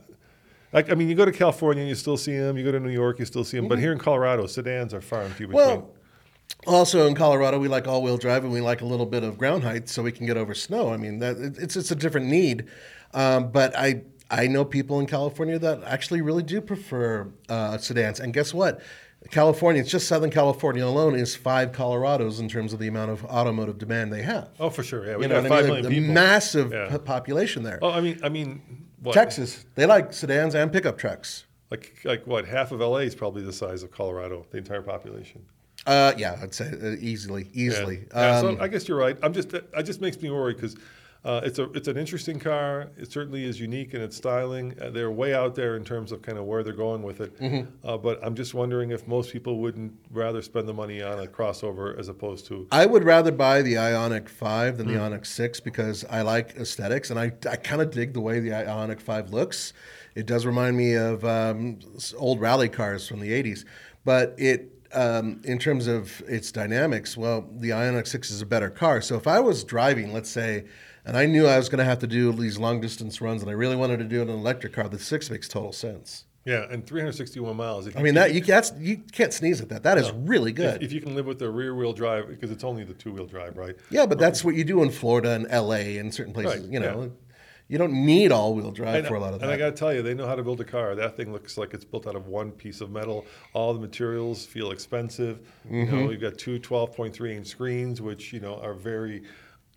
Like, I mean, you go to California, and you still see them. You go to New York, you still see them. But here in Colorado, sedans are far and few between. Mm-hmm. Well, also in Colorado, we like all-wheel drive, and we like a little bit of ground height, so we can get over snow. I mean, that it's it's a different need. Um, but I I know people in California that actually really do prefer uh, sedans. And guess what? California, it's just Southern California alone, is five Colorados in terms of the amount of automotive demand they have. oh, for sure. Yeah, we You know got five I million? The people. massive Yeah. po- population there. Oh, I mean, I mean, what? Texas, they like sedans and pickup trucks. Like, like what? Half of LA is probably the size of Colorado, the entire population. Uh, yeah, I'd say uh, easily, Yeah. easily. Yeah, Um, so I guess you're right. I'm just, it just makes me worry because uh, it's a, it's an interesting car. It certainly is unique in its styling. Uh, they're way out there in terms of kind of where they're going with it. Mm-hmm. Uh, but I'm just wondering if most people wouldn't rather spend the money on a crossover as opposed to. I would rather buy the Ioniq 5 than the Hmm. Ioniq 6 because I like aesthetics and I, I kind of dig the way the Ioniq 5 looks. It does remind me of um, old rally cars from the 80s. But it, um, in terms of its dynamics, well, the Ioniq 6 is a better car. So if I was driving, let's say, and I knew I was going to have to do these long distance runs and I really wanted to do it in an electric car, the 6 makes total sense. Yeah, and 361 miles. If I you- mean, that you, that's, you can't sneeze at that. That is really good. if you can live with the rear wheel drive, because it's only the two wheel drive, right? Yeah, but that's what you do in Florida and LA and certain places. Right, you know, yeah. you don't need all-wheel drive And, for a lot of that. and I got to tell you, they know how to build a car. That thing looks like it's built out of one piece of metal. All the materials feel expensive. You Mm-hmm. know, you've got two 12.3 inch screens, which you know are very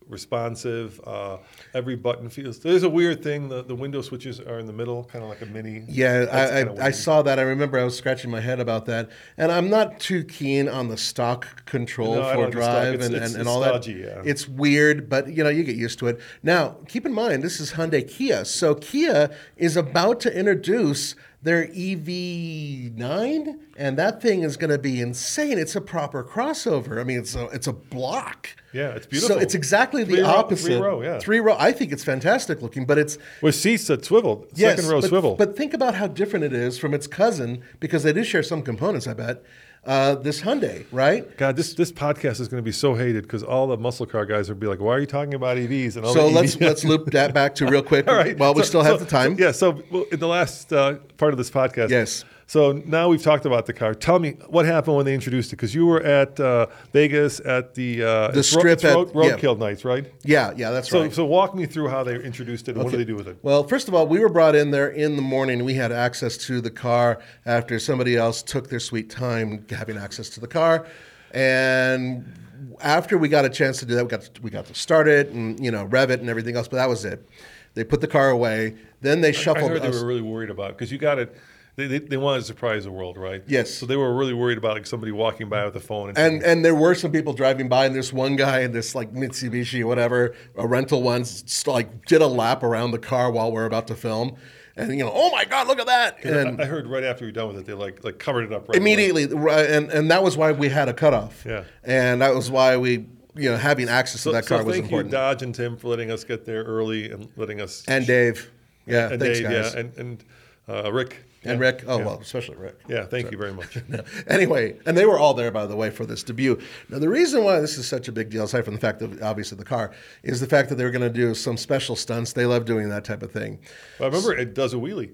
responsive. Uh, every button feels. There's a weird thing. The, the window switches are in the middle, kind of like a mini. yeah, I, I, I saw that. I remember I was scratching my head about that, and I'm not too keen on the stock control No, for don't like the stock. drive It's- and, it's- and, and it's all stodgy, that. yeah. It's weird, but you know you get used to it. Now, keep in mind this is Hyundai Kia, so Kia is about to introduce their EV9, and that thing is going to be insane. It's a proper crossover. I mean, it's a it's a block. Yeah, it's beautiful. So it's exactly the row- opposite. three row, yeah. Three row. I think it's fantastic looking, but it's with seats that swivel, yes, second row but, swivel. But think about how different it is from its cousin because they do share some components. I bet uh, this Hyundai, right? God, this this podcast is going to be so hated because all the muscle car guys will be like, "Why are you talking about EVs?" And all So let's let's loop that back to real quick All right. while we So- still have so- the time. yeah. So well, in the last uh, part of this podcast, Yes. So now we've talked about the car. Tell me what happened when they introduced it because you were at uh, Vegas at the uh, The it's ro- strip at- road, yeah. roadkill nights, right? Yeah, yeah, that's So right. so walk me through how they introduced it and what did they do with it? Well, first of all, we were brought in there in the morning. We had access to the car after somebody else took their sweet time having access to the car. And after we got a chance to do that, we got to, we got to start it and you know rev it and everything else. But that was it. They put the car away. Then they shuffled. I heard they us. were really worried about because you got it. They, they, they wanted to surprise the world, right? Yes. So they were really worried about like somebody walking by with a phone and, and and there were some people driving by, and this one guy in this like Mitsubishi or whatever, a rental one, like did a lap around the car while we're about to film, and you know, oh my god, look at that! And I, heard right after we're done with it, they like like covered it up right away. immediately, right, and and that was why we had a cutoff. Yeah. and that was why we, you know, having access So, to that so car was thank important. you, Dodge and Tim, for letting us get there early and letting us and Dave, yeah, and thanks Dave, guys, yeah, and and uh, Rick and Rick. Oh well, especially Rick. Yeah, thank you very much. anyway, and they were all there, by the way, for this debut. Now, the reason why this is such a big deal, aside from the fact of obviously the car, is the fact that they were going to do some special stunts. They love doing that type of thing. Well, remember, it does a wheelie.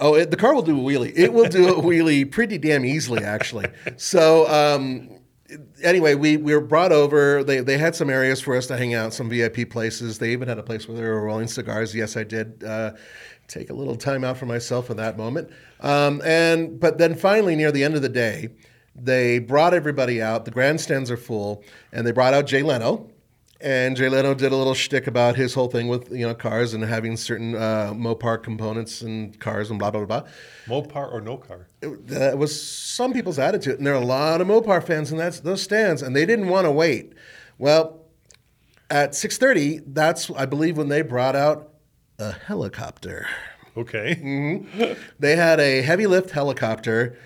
Oh, it, the car will do a wheelie. It will do a wheelie pretty damn easily, actually. So, um, anyway, we, we were brought over. They, they had some areas for us to hang out, some VIP places. They even had a place where they were rolling cigars. Yes, I did uh, take a little time out for myself in that moment. Um, and but then finally, near the end of the day, they brought everybody out. The grandstands are full, and they brought out Jay Leno. And Jay Leno did a little shtick about his whole thing with you know cars and having certain uh, Mopar components and cars and blah blah blah. Mopar or no car? It- That was some people's attitude, and there are a lot of Mopar fans in that those stands, and they didn't want to wait. Well, at six thirty, that's I believe when they brought out a helicopter. Okay. Mm-hmm. They had a heavy lift helicopter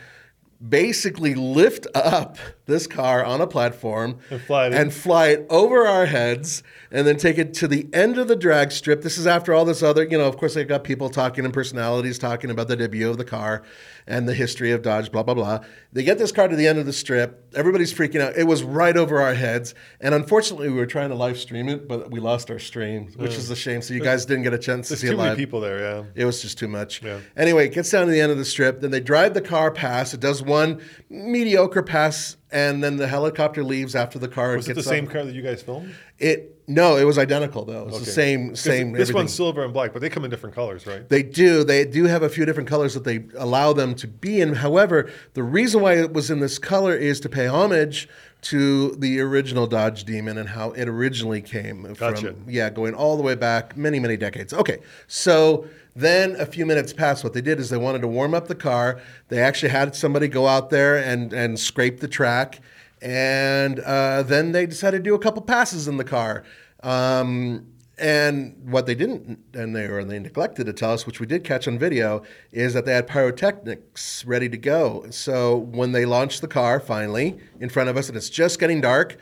basically lift up this car on a platform And fly it and fly it over our heads and then take it to the end of the drag strip. This is after all this other, you know, of course, they've got people talking and personalities talking about the debut of the car and the history of Dodge, blah, blah, blah. They get this car to the end of the strip. Everybody's freaking out. It was right over our heads. And unfortunately, we were trying to live stream it, but we lost our stream, which is a shame. So you guys didn't get a chance to There's see too it many live. people there. Yeah. It was just too much. Yeah. Anyway, it gets down to the end of the strip. Then they drive the car past. It does one mediocre pass, and then the helicopter leaves after the car Was it the same car that you guys filmed? It no, it was identical though. It was the Okay. same same. This everything. one's silver and black, but they come in different colors, right? They do. They do have a few different colors that they allow them to be in. However, the reason why it was in this color is to pay homage to the original Dodge Demon and how it originally came Gotcha. from. Yeah, going all the way back many, many decades. Okay, so then a few minutes passed. What they did is they wanted to warm up the car. They actually had somebody go out there and and scrape the track, and uh, then they decided to do a couple passes in the car. Um, and what they didn't, and they or they neglected to tell us, which we did catch on video, is that they had pyrotechnics ready to go. So when they launched the car finally in front of us, and it's just getting dark,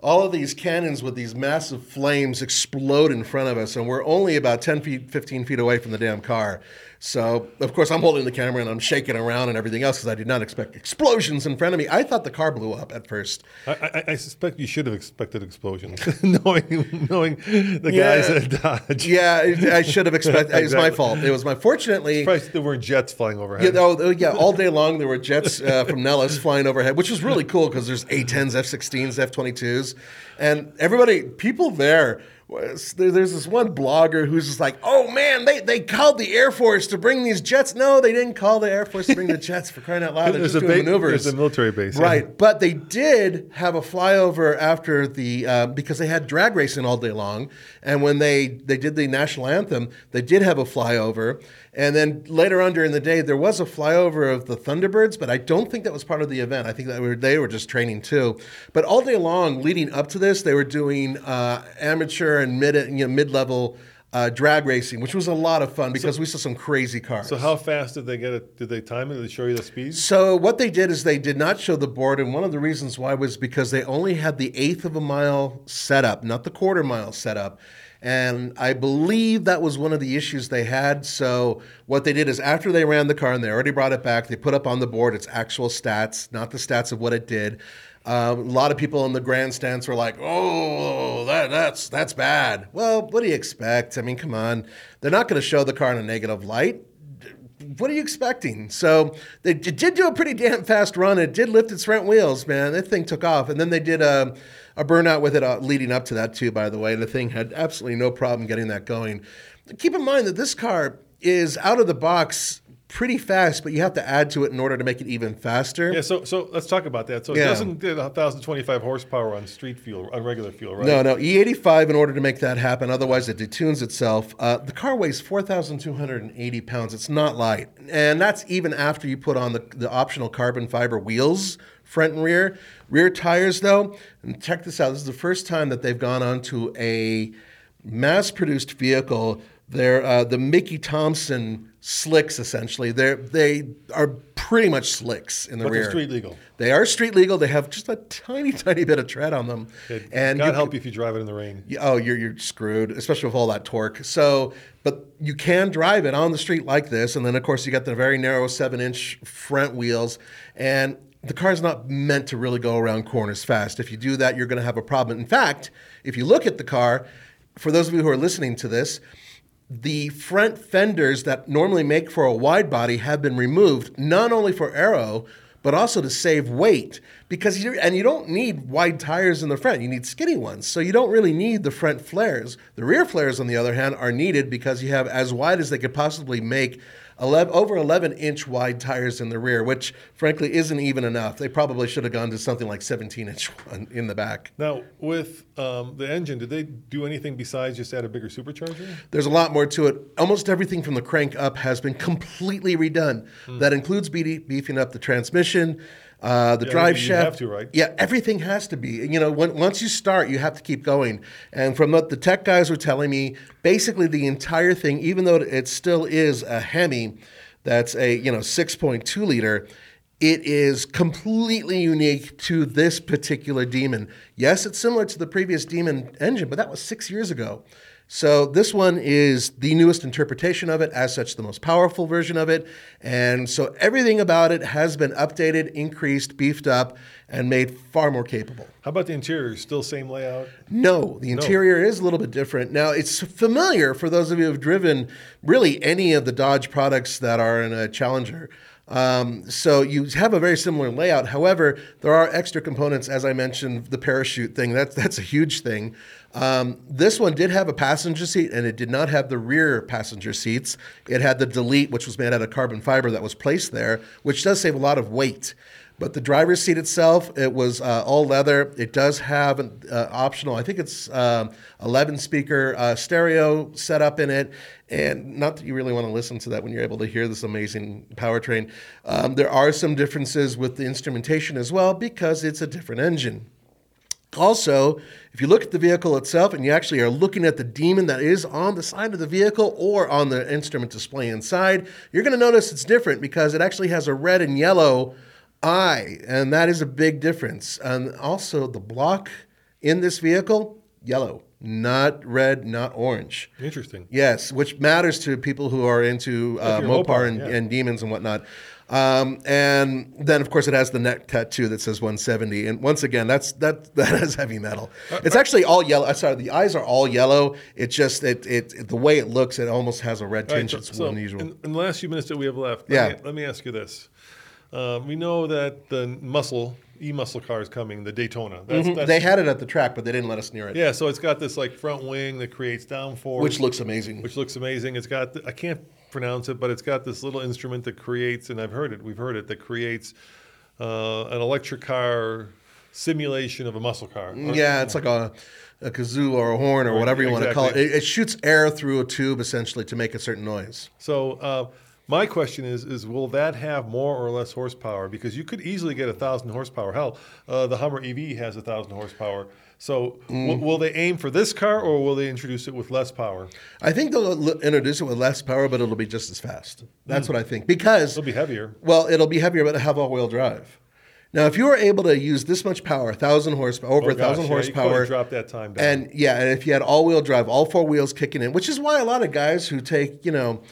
all of these cannons with these massive flames explode in front of us, and we're only about 10 feet, 15 feet away from the damn car. So, of course, I'm holding the camera and I'm shaking around and everything else because I did not expect explosions in front of me. I thought the car blew up at first. I, I, I suspect you should have expected explosions, knowing knowing the Yeah. guys at Dodge. Yeah, I should have expected. It was my fault. It was my. Fortunately, Surprised there weren't jets flying overhead. Yeah, oh, yeah, all day long there were jets uh, from Nellis flying overhead, which was really cool because there's A-10s, F-16s, F-22s, and everybody, people there. There's this one blogger who's just like, "Oh man, they, they called the Air Force to bring these jets." No, they didn't call the Air Force to bring the jets for crying out loud. There's a maneuvers. there's a military base, yeah. right? But they did have a flyover after the uh, because they had drag racing all day long, and when they they did the national anthem, they did have a flyover, and then later on during the day there was a flyover of the Thunderbirds, but I don't think that was part of the event. I think that they were, they were just training too. But all day long leading up to this, they were doing uh, amateur and mid you know mid level. Uh, drag racing, which was a lot of fun because we saw some crazy cars. So how fast did they get it? Did they time it? Did they show you the speeds? So what they did is they did not show the board, and one of the reasons why was because they only had the eighth of a mile setup, not the quarter mile setup. And I believe that was one of the issues they had. So what they did is after they ran the car and they already brought it back, they put up on the board its actual stats, not the stats of what it did. Um, a lot of people in the grandstands were like, "Oh, that, that's that's bad." Well, what do you expect? I mean, come on, they're not going to show the car in a negative light what are you expecting? So they did do a pretty damn fast run. It did lift its front wheels, man. That thing took off, and then they did a, a burnout with it uh, leading up to that too. By the way, the thing had absolutely no problem getting that going. Keep in mind that this car is out of the box pretty fast, but you have to add to it in order to make it even faster. Yeah. So so let's talk about that. So it Yeah. doesn't get 1,025 horsepower on street fuel, on regular fuel, right? No, no, E85 in order to make that happen. Otherwise, it detunes itself. Uh, the car weighs 4,280 pounds. It's not light. And that's even after you put on the, the optional carbon fiber wheels, front and rear. Rear tires, though, and check this out. This is the first time that they've gone onto a mass produced vehicle. They're uh, the Mickey Thompson slicks, essentially. They're, they are pretty much slicks in the But rear. they're street legal. They are street legal. They have just a tiny, tiny bit of tread on them. It, and God you help you if you drive it in the rain. yeah, Oh, you're you're screwed, especially with all that torque. So, but you can drive it on the street like this, and then of course you got the very narrow seven inch front wheels, and the car's not meant to really go around corners fast. If you do that, you're going to have a problem. In fact, if you look at the car, for those of you who are listening to this, the front fenders that normally make for a wide body have been removed, not only for aero, but also to save weight. Because you and you don't need wide tires in the front; you need skinny ones. So you don't really need the front flares. The rear flares, on the other hand, are needed because you have as wide as they could possibly make. 11, over 11 inch wide tires in the rear, which frankly isn't even enough. They probably should have gone to something like 17 inch one in the back. Now, with um, the engine, did they do anything besides just add a bigger supercharger? There's a lot more to it. Almost everything from the crank up has been completely redone. That includes beefing up the transmission, uh, the. Yeah, drive you shaft. have to, right? Yeah, everything has to be. You know, when, once you start, you have to keep going. And from what the tech guys were telling me, basically the entire thing, even though it still is a Hemi, that's a you know 6.2 liter. it is completely unique to this particular Demon. Yes, it's similar to the previous Demon engine, but that was six years ago. So this one is the newest interpretation of it, as such, the most powerful version of it. And so everything about it has been updated, increased, beefed up, and made far more capable. How about the interior? Still same layout? No, the interior is a little bit different. Now, it's familiar for those of you who have driven really any of the Dodge products that are in a Challenger. Um, so you have a very similar layout. However, there are extra components, as I mentioned, the parachute thing. That's that's a huge thing. Um, this one did have a passenger seat, and it did not have the rear passenger seats. It had the delete, which was made out of carbon fiber that was placed there, which does save a lot of weight. But the driver's seat itself, it was uh, all leather. It does have an uh, optional, I think it's um, 11 speaker uh, stereo setup in it. And not that you really want to listen to that when you're able to hear this amazing powertrain. Um, there are some differences with the instrumentation as well because it's a different engine. Also, if you look at the vehicle itself and you actually are looking at the demon that is on the side of the vehicle or on the instrument display inside, you're going to notice it's different because it actually has a red and yellow eye, and that is a big difference. And also, the block in this vehicle, yellow, not red, not orange. Interesting. Yes, which matters to people who are into uh, Mopar, Mopar, and, yeah. and demons and whatnot. Um, and then, of course, it has the neck tattoo that says 170. And once again, that's that that is heavy metal. It's actually all yellow. uh, Sorry, the eyes are all yellow. It just it, it, it- the way it looks, it almost has a red All right, tinge. so, it's so unusual. in, in the last few minutes that we have left, Yeah. let, me, let me ask you this. Um, we know that the muscle, e-muscle car is coming, the Daytona. That's, that's, they had it at the track, but they didn't let us near it, yeah, so it's got this like front wing that creates downforce. which looks amazing. which looks amazing. It's got the, I can't pronounce it, but it's got this little instrument that creates, and I've heard it. We've heard it that creates uh, an electric car simulation of a muscle car. Or- yeah, it's like a, a kazoo or a horn or whatever you want to call it. it. It shoots air through a tube essentially to make a certain noise. So uh, my question is: is will that have more or less horsepower? Because you could easily get a thousand horsepower. Hell, uh, the Hummer EV has a thousand horsepower. So Mm. w- will they aim for this car, or will they introduce it with less power? I think they'll introduce it with less power, but it'll be just as fast. That's what I think. Because It'll be heavier. Well, it'll be heavier, but it'll have all-wheel drive. Now, if you were able to use this much power, thousand horsepower, over Oh, a thousand yeah, you could've horsepower, dropped that time down. and yeah, and if you had all-wheel drive, all four wheels kicking in, which is why a lot of guys who take you know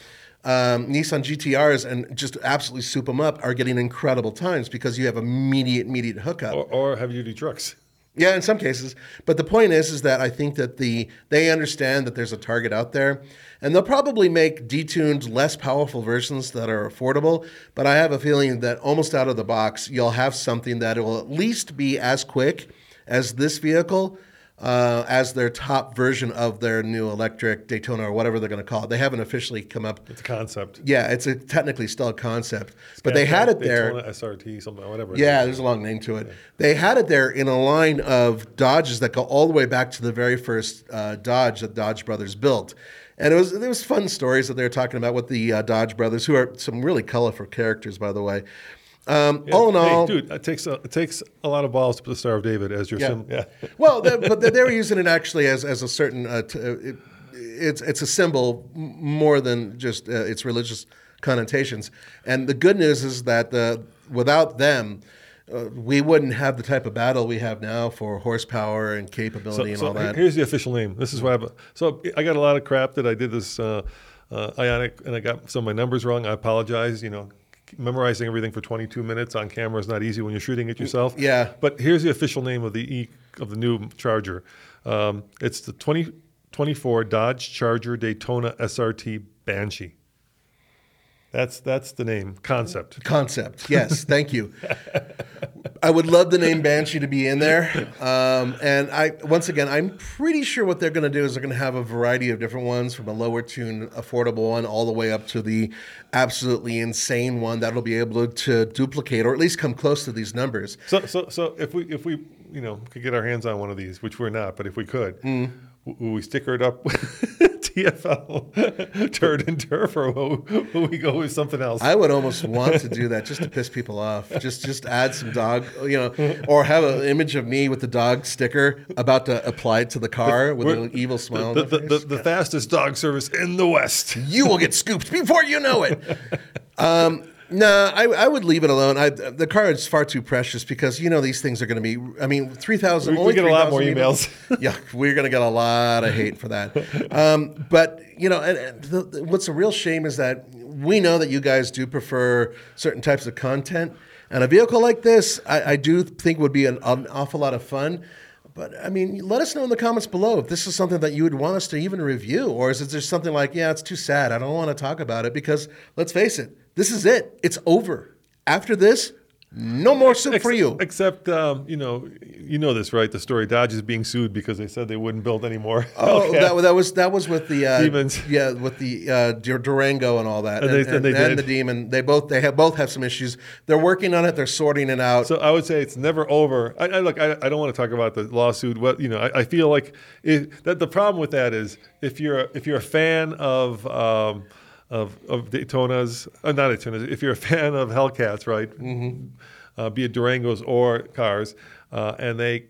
um, Nissan GTRs and just absolutely soup them up are getting incredible times because you have immediate, immediate hookup. Or, or heavy duty trucks. Yeah, in some cases. But the point is, is that I think that the they understand that there's a target out there, and they'll probably make detuned, less powerful versions that are affordable. But I have a feeling that almost out of the box, you'll have something that will at least be as quick as this vehicle. Uh, as their top version of their new electric Daytona or whatever they're going to call it, they haven't officially come up. It's a concept. Yeah, it's a technically still a concept, but they had it there. Daytona SRT, something, whatever. Yeah, there's a long name to it. They had it there in a line of Dodges that go all the way back to the very first uh, Dodge that Dodge Brothers built. And it was there was fun stories that they were talking about with the uh, Dodge brothers, who are some really colorful characters, by the way. Um, Yeah. All in Hey, all, dude, it takes a, it takes a lot of balls to put the Star of David as your Yeah. sim. Yeah. well, but they, they were using it actually as, as a certain. Uh, t- uh, it, it's it's a symbol more than just uh, its religious connotations. And the good news is that uh, without them, uh, we wouldn't have the type of battle we have now for horsepower and capability and so all that. here's the official name. This is why I. So I got a lot of crap that I did this uh, uh, Ioniq, and I got some of my numbers wrong. I apologize. You know, memorizing everything for 22 minutes on camera is not easy when you're shooting it yourself. Yeah. But here's the official name of the E of the new Charger. Um, it's the 2024 Dodge Charger Daytona SRT Banshee. That's that's the name concept. Concept, yes, thank you. I would love the name Banshee to be in there. Um, and I, once again, I'm pretty sure what they're going to do is they're going to have a variety of different ones, from a lower tune, affordable one, all the way up to the absolutely insane one that'll be able to duplicate or at least come close to these numbers. So, so, so if we, if we, you know, could get our hands on one of these, which we're not, but if we could, Mm. w- we sticker it up TFL turd and turf, or will, will we go with something else? I would almost want to do that just to piss people off. Just just add some dog, you know, or have an image of me with the dog sticker about to apply it to the car with We're- an evil smile. the, the, the, the fastest dog service in the West. you will get scooped before you know it. Um, No, I, I would leave it alone. I, the car is far too precious because you know these things are going to be. I mean, three thousand. We- we get a lot more 3,000 emails. yeah, we're going to get a lot of hate for that. Um, but you know, and, and the, the- what's a real shame is that we know that you guys do prefer certain types of content, and a vehicle like this, I, I do think would be an, an awful lot of fun. But I mean, let us know in the comments below if this is something that you would want us to even review, or is it just something like, yeah, it's too sad. I don't want to talk about it because let's face it, this is it. It's over. After this, no more soup for you. Except, um, you know, you know this, right? The story Dodge is being sued because they said they wouldn't build anymore. Oh, that, that was that was with the uh, Demons. yeah, with the uh, Durango and all that, And they- and they and did. the demon. They both they have both have some issues. They're working on it. They're sorting it out. So I would say it's never over. I, I look. I, I don't want to talk about the lawsuit. What you know, I, I feel like it, that the problem with that is if you're if you're a fan of um, of of Daytonas, uh, not Daytonas. If you're a fan of Hellcats, right? Mm-hmm. Uh, be it Durangos or cars, uh, and they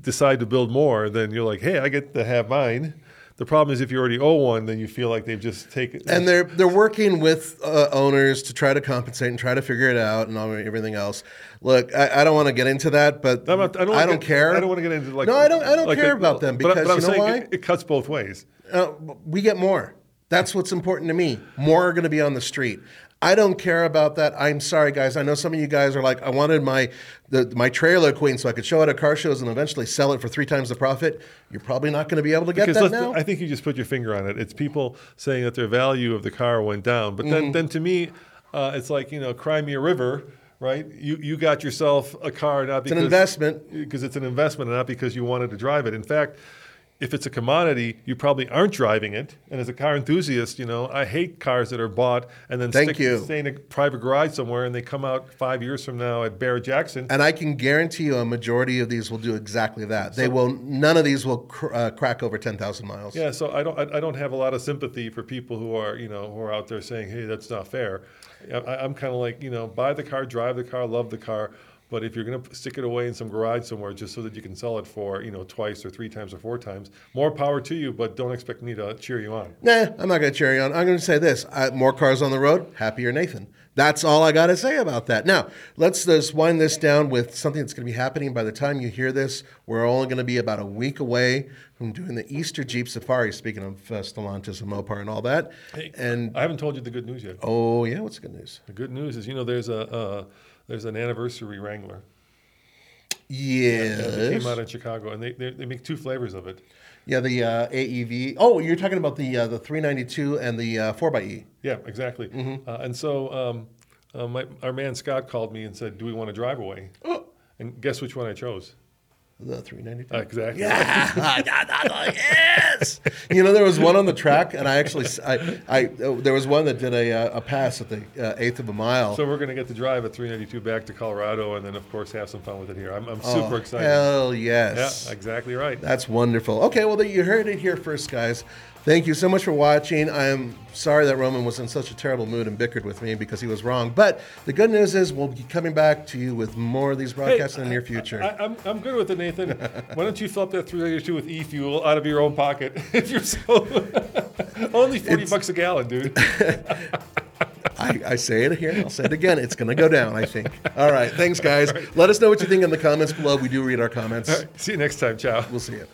decide to build more, then you're like, hey, I get to have mine. The problem is if you already owe one, then you feel like they've just taken. and they're they're working with uh, owners to try to compensate and try to figure it out and all, everything else. Look, I, I don't want to get into that, but not- I don't, I don't get- care. I don't want to get into like. no, I don't. I don't like care a- about them but because but I'm you know why? It, it cuts both ways. Uh, we get more. That's what's important to me. More are going to be on the street. I don't care about that. I'm sorry, guys. I know some of you guys are like, I wanted my the, my trailer queen so I could show it at car shows and eventually sell it for three times the profit. You're probably not going to be able to get Because that now. I think you just put your finger on it. It's people saying that their value of the car went down, but then, then to me, uh, it's like you know, cry me a river, right? You you got yourself a car not because it's an investment. because it's an investment, and not because you wanted to drive it. In fact. If it's a commodity, you probably aren't driving it. And as a car enthusiast, you know I hate cars that are bought and then Thank stick, you. stay in a private garage somewhere, and they come out five years from now at Barrett Jackson. and I can guarantee you, a majority of these will do exactly that. They will. None of these will cr- uh, crack over ten thousand miles. Yeah, so I don't I I don't have a lot of sympathy for people who are you know who are out there saying, hey, that's not fair. I, I'm kind of like you know buy the car, drive the car, love the car. But if you're going to stick it away in some garage somewhere just so that you can sell it for you know twice or three times or four times, more power to you. But don't expect me to cheer you on. Nah, I'm not going to cheer you on. I'm going to say this: I, more cars on the road, happier Nathan. That's all I got to say about that. Now, let's just wind this down with something that's going to be happening by the time you hear this. We're only going to be about a week away from doing the Easter Jeep Safari. Speaking of uh, Stellantis and Mopar and all that, and I haven't told you the good news yet. oh yeah, what's the good news? The good news is you know there's a uh, there's an anniversary Wrangler. Yeah, It came out in Chicago, and they, they they make two flavors of it. yeah, the uh, AEV. Oh, you're talking about the uh, the 392 and the uh, 4xE. Yeah, exactly. Mm-hmm. Uh, and so um, uh, my, our man Scott called me and said, "Do we want to drive away?" Oh. And guess which one I chose? The 392. Uh, exactly. yes. You know, there was one on the track, and I actually, I, I, oh, there was one that did a, uh, a pass at the uh, eighth of a mile. So we're going to get to drive at 392 back to Colorado, and then of course have some fun with it here. I'm, I'm Oh, super excited. Hell yes. Yeah, exactly right. That's wonderful. Okay, well, you heard it here first, guys. Thank you so much for watching. I am sorry that Roman was in such a terrible mood and bickered with me because he was wrong. But the good news is we'll be coming back to you with more of these broadcasts in the near future. I, I'm, I'm good with it, Nathan. Why don't you fill up that 392 with e-fuel out of your own pocket? if you're so only 40 bucks a gallon, dude. I, I say it here. I'll say it again. It's going to go down, I think. All right. Thanks, guys. Let us know what you think in the comments below. We do read our comments. See you next time. Ciao. We'll see you.